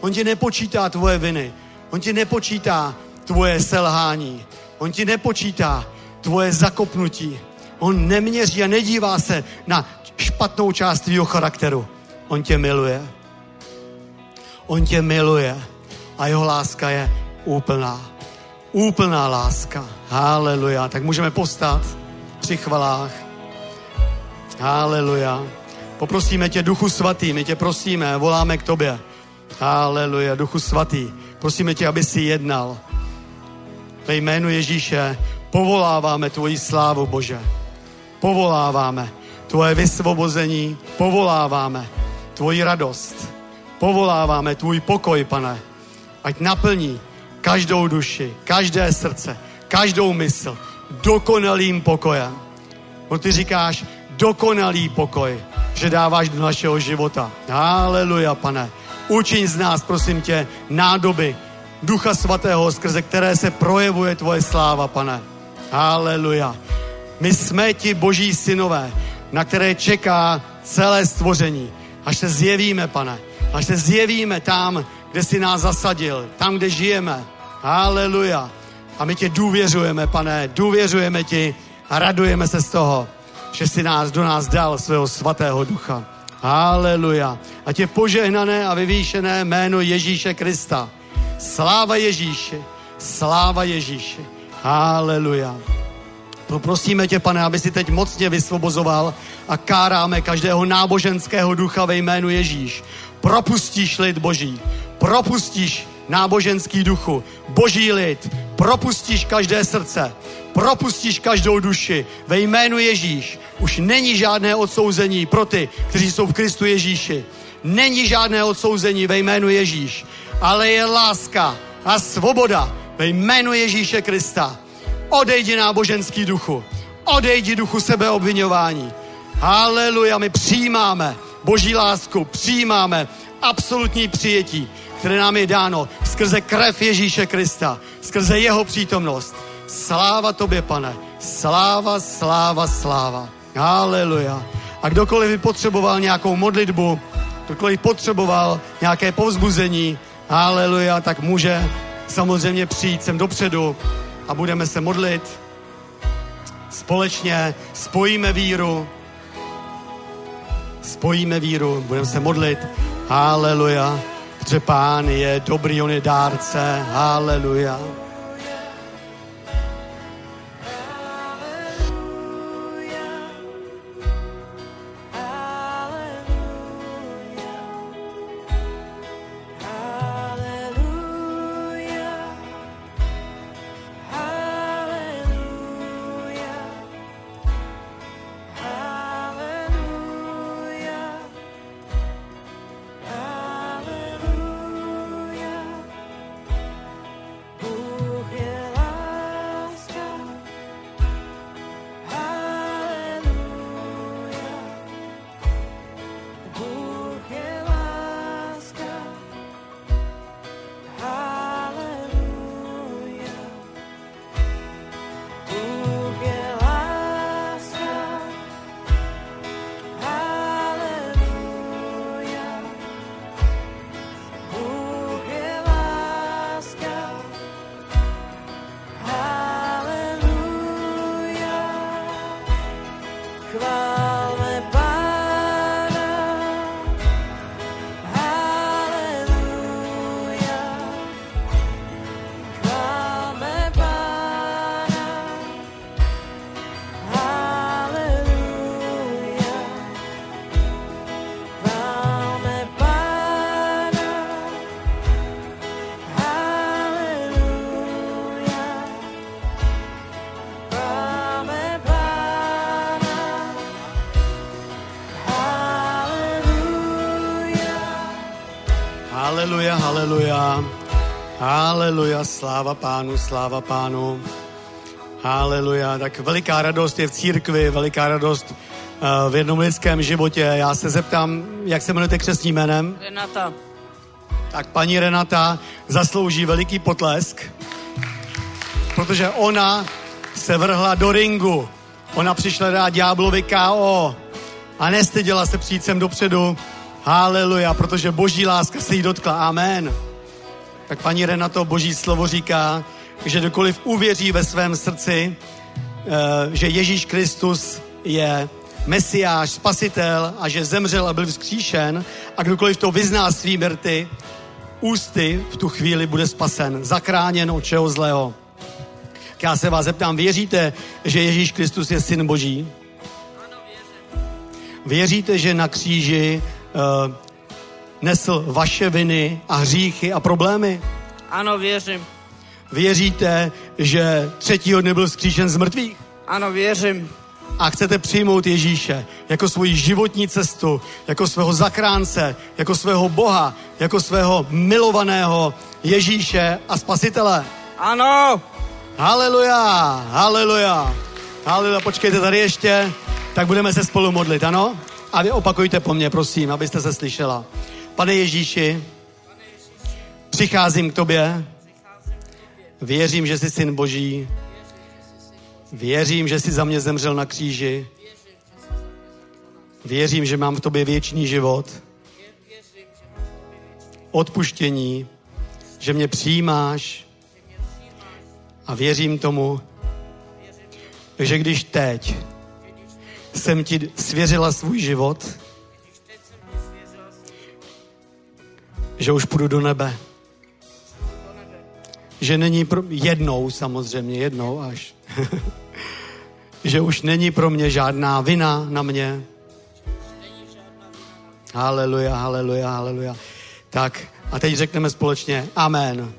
On ti nepočítá tvoje viny. On ti nepočítá tvoje selhání. On ti nepočítá tvoje zakopnutí. On neměří a nedívá se na špatnou část tvýho charakteru. On tě miluje. On tě miluje a jeho láska je úplná. Úplná láska. Haleluja. Tak můžeme postat při chvalách. Haleluja. Poprosíme tě, Duchu Svatý, my tě prosíme, voláme k tobě. Haleluja, Duchu Svatý. Prosíme tě, aby si jednal. Ve jménu Ježíše povoláváme tvoji slávu, Bože. Povoláváme tvoje vysvobození, povoláváme tvoji radost, povoláváme tvůj pokoj, pane. Ať naplní každou duši, každé srdce, každou mysl dokonalým pokojem. No ty říkáš dokonalý pokoj, že dáváš do našeho života. Haleluja, pane. Učiň z nás, prosím tě, nádoby Ducha Svatého, skrze které se projevuje tvoje sláva, pane. Haleluja. My jsme ti boží synové, na které čeká celé stvoření. Až se zjevíme, pane. Až se zjevíme tam, kde jsi nás zasadil, tam, kde žijeme. Haleluja. A my tě důvěřujeme, pane, důvěřujeme ti a radujeme se z toho, že jsi nás do nás dal svého svatého ducha. Haleluja. A tě požehnané a vyvýšené jméno Ježíše Krista. Sláva Ježíši, sláva Ježíši. Haleluja. Poprosíme tě, pane, aby si teď mocně vysvobozoval a káráme každého náboženského ducha ve jménu Ježíš. Propustíš lid Boží, propustíš náboženský duchu, boží lid, propustíš každé srdce, propustíš každou duši ve jménu Ježíš. Už není žádné odsouzení pro ty, kteří jsou v Kristu Ježíši. Není žádné odsouzení ve jménu Ježíš, ale je láska a svoboda ve jménu Ježíše Krista. Odejdi náboženský duchu, odejdi duchu sebeobvinování. Haleluja, my přijímáme boží lásku, přijímáme absolutní přijetí, které nám je dáno skrze krev Ježíše Krista, skrze jeho přítomnost. Sláva tobě, pane. Sláva, sláva, sláva. Haleluja. A kdokoliv by potřeboval nějakou modlitbu, kdokoliv potřeboval nějaké povzbuzení, haleluja, tak může samozřejmě přijít sem dopředu a budeme se modlit. Společně spojíme víru, spojíme víru, budeme se modlit. Haleluja. Protože pán je dobrý, on je dárce. Haleluja.
Haleluja,
sláva pánu, sláva pánu. Haleluja. Tak veliká radost je v církvi, veliká radost eh, v jednom lidském životě. Já se zeptám, jak se jmenujete křesním jménem?
Renata.
Tak paní Renata zaslouží veliký potlesk, protože ona se vrhla do ringu. Ona přišla dát ďáblovi KO a nestyděla se přijít sem dopředu. Haleluja, protože boží láska se jí dotkla. Amen. Tak paní Renato, boží slovo říká, že kdokoliv uvěří ve svém srdci, eh, že Ježíš Kristus je Mesiáš, spasitel a že zemřel a byl vzkříšen a kdokoliv to vyzná svými rty, ústy v tu chvíli bude spasen, zakráněn od čeho zlého. Já se vás zeptám, věříte, že Ježíš Kristus je syn Boží? Věříte, že na kříži uh, nesl vaše viny a hříchy a problémy?
Ano, věřím.
Věříte, že třetího dne byl vzkříšen z mrtvých?
Ano, věřím.
A chcete přijmout Ježíše jako svoji životní cestu, jako svého zakránce, jako svého Boha, jako svého milovaného Ježíše a spasitele?
Ano,
Haleluja, haleluja, haleluja. Počkejte tady ještě, tak budeme se spolu modlit, ano? A vy opakujte po mně, prosím, abyste se slyšela. Pane Ježíši, přicházím k tobě, věřím, že jsi syn Boží, věřím, že jsi za mě zemřel na kříži, věřím, že mám v tobě věčný život, odpuštění, že mě přijímáš. A věřím tomu, že když teď jsem ti svěřila svůj život, že už půjdu do nebe. Že není pro... jednou samozřejmě, jednou až. [LAUGHS] že už není pro mě žádná vina na mě. Haleluja, haleluja, haleluja. Tak a teď řekneme společně Amen.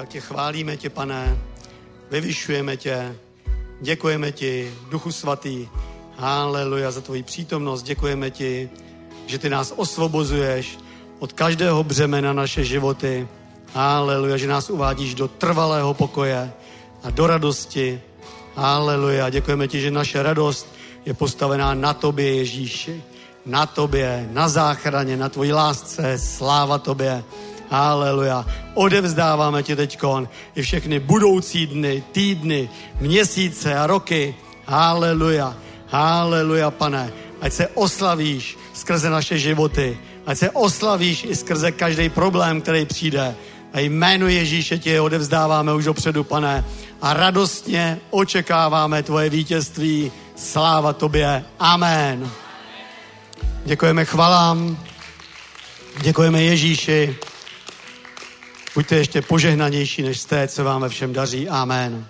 Haleluja, tě chválíme tě, pane, vyvyšujeme tě, děkujeme ti, Duchu Svatý, haleluja, za tvoji přítomnost, děkujeme ti, že ty nás osvobozuješ od každého břemena naše životy, haleluja, že nás uvádíš do trvalého pokoje a do radosti, haleluja, děkujeme ti, že naše radost je postavená na tobě, Ježíši, na tobě, na záchraně, na tvoji lásce, sláva tobě. Haleluja. Odevzdáváme ti teďkon i všechny budoucí dny, týdny, měsíce a roky. Haleluja. Haleluja, pane. Ať se oslavíš skrze naše životy. Ať se oslavíš i skrze každý problém, který přijde. A jméno Ježíše ti odevzdáváme už dopředu, pane. A radostně očekáváme tvoje vítězství. Sláva tobě. Amen. Děkujeme chvalám. Děkujeme Ježíši. Buďte ještě požehnanější, než jste, co vám ve všem daří. Amen.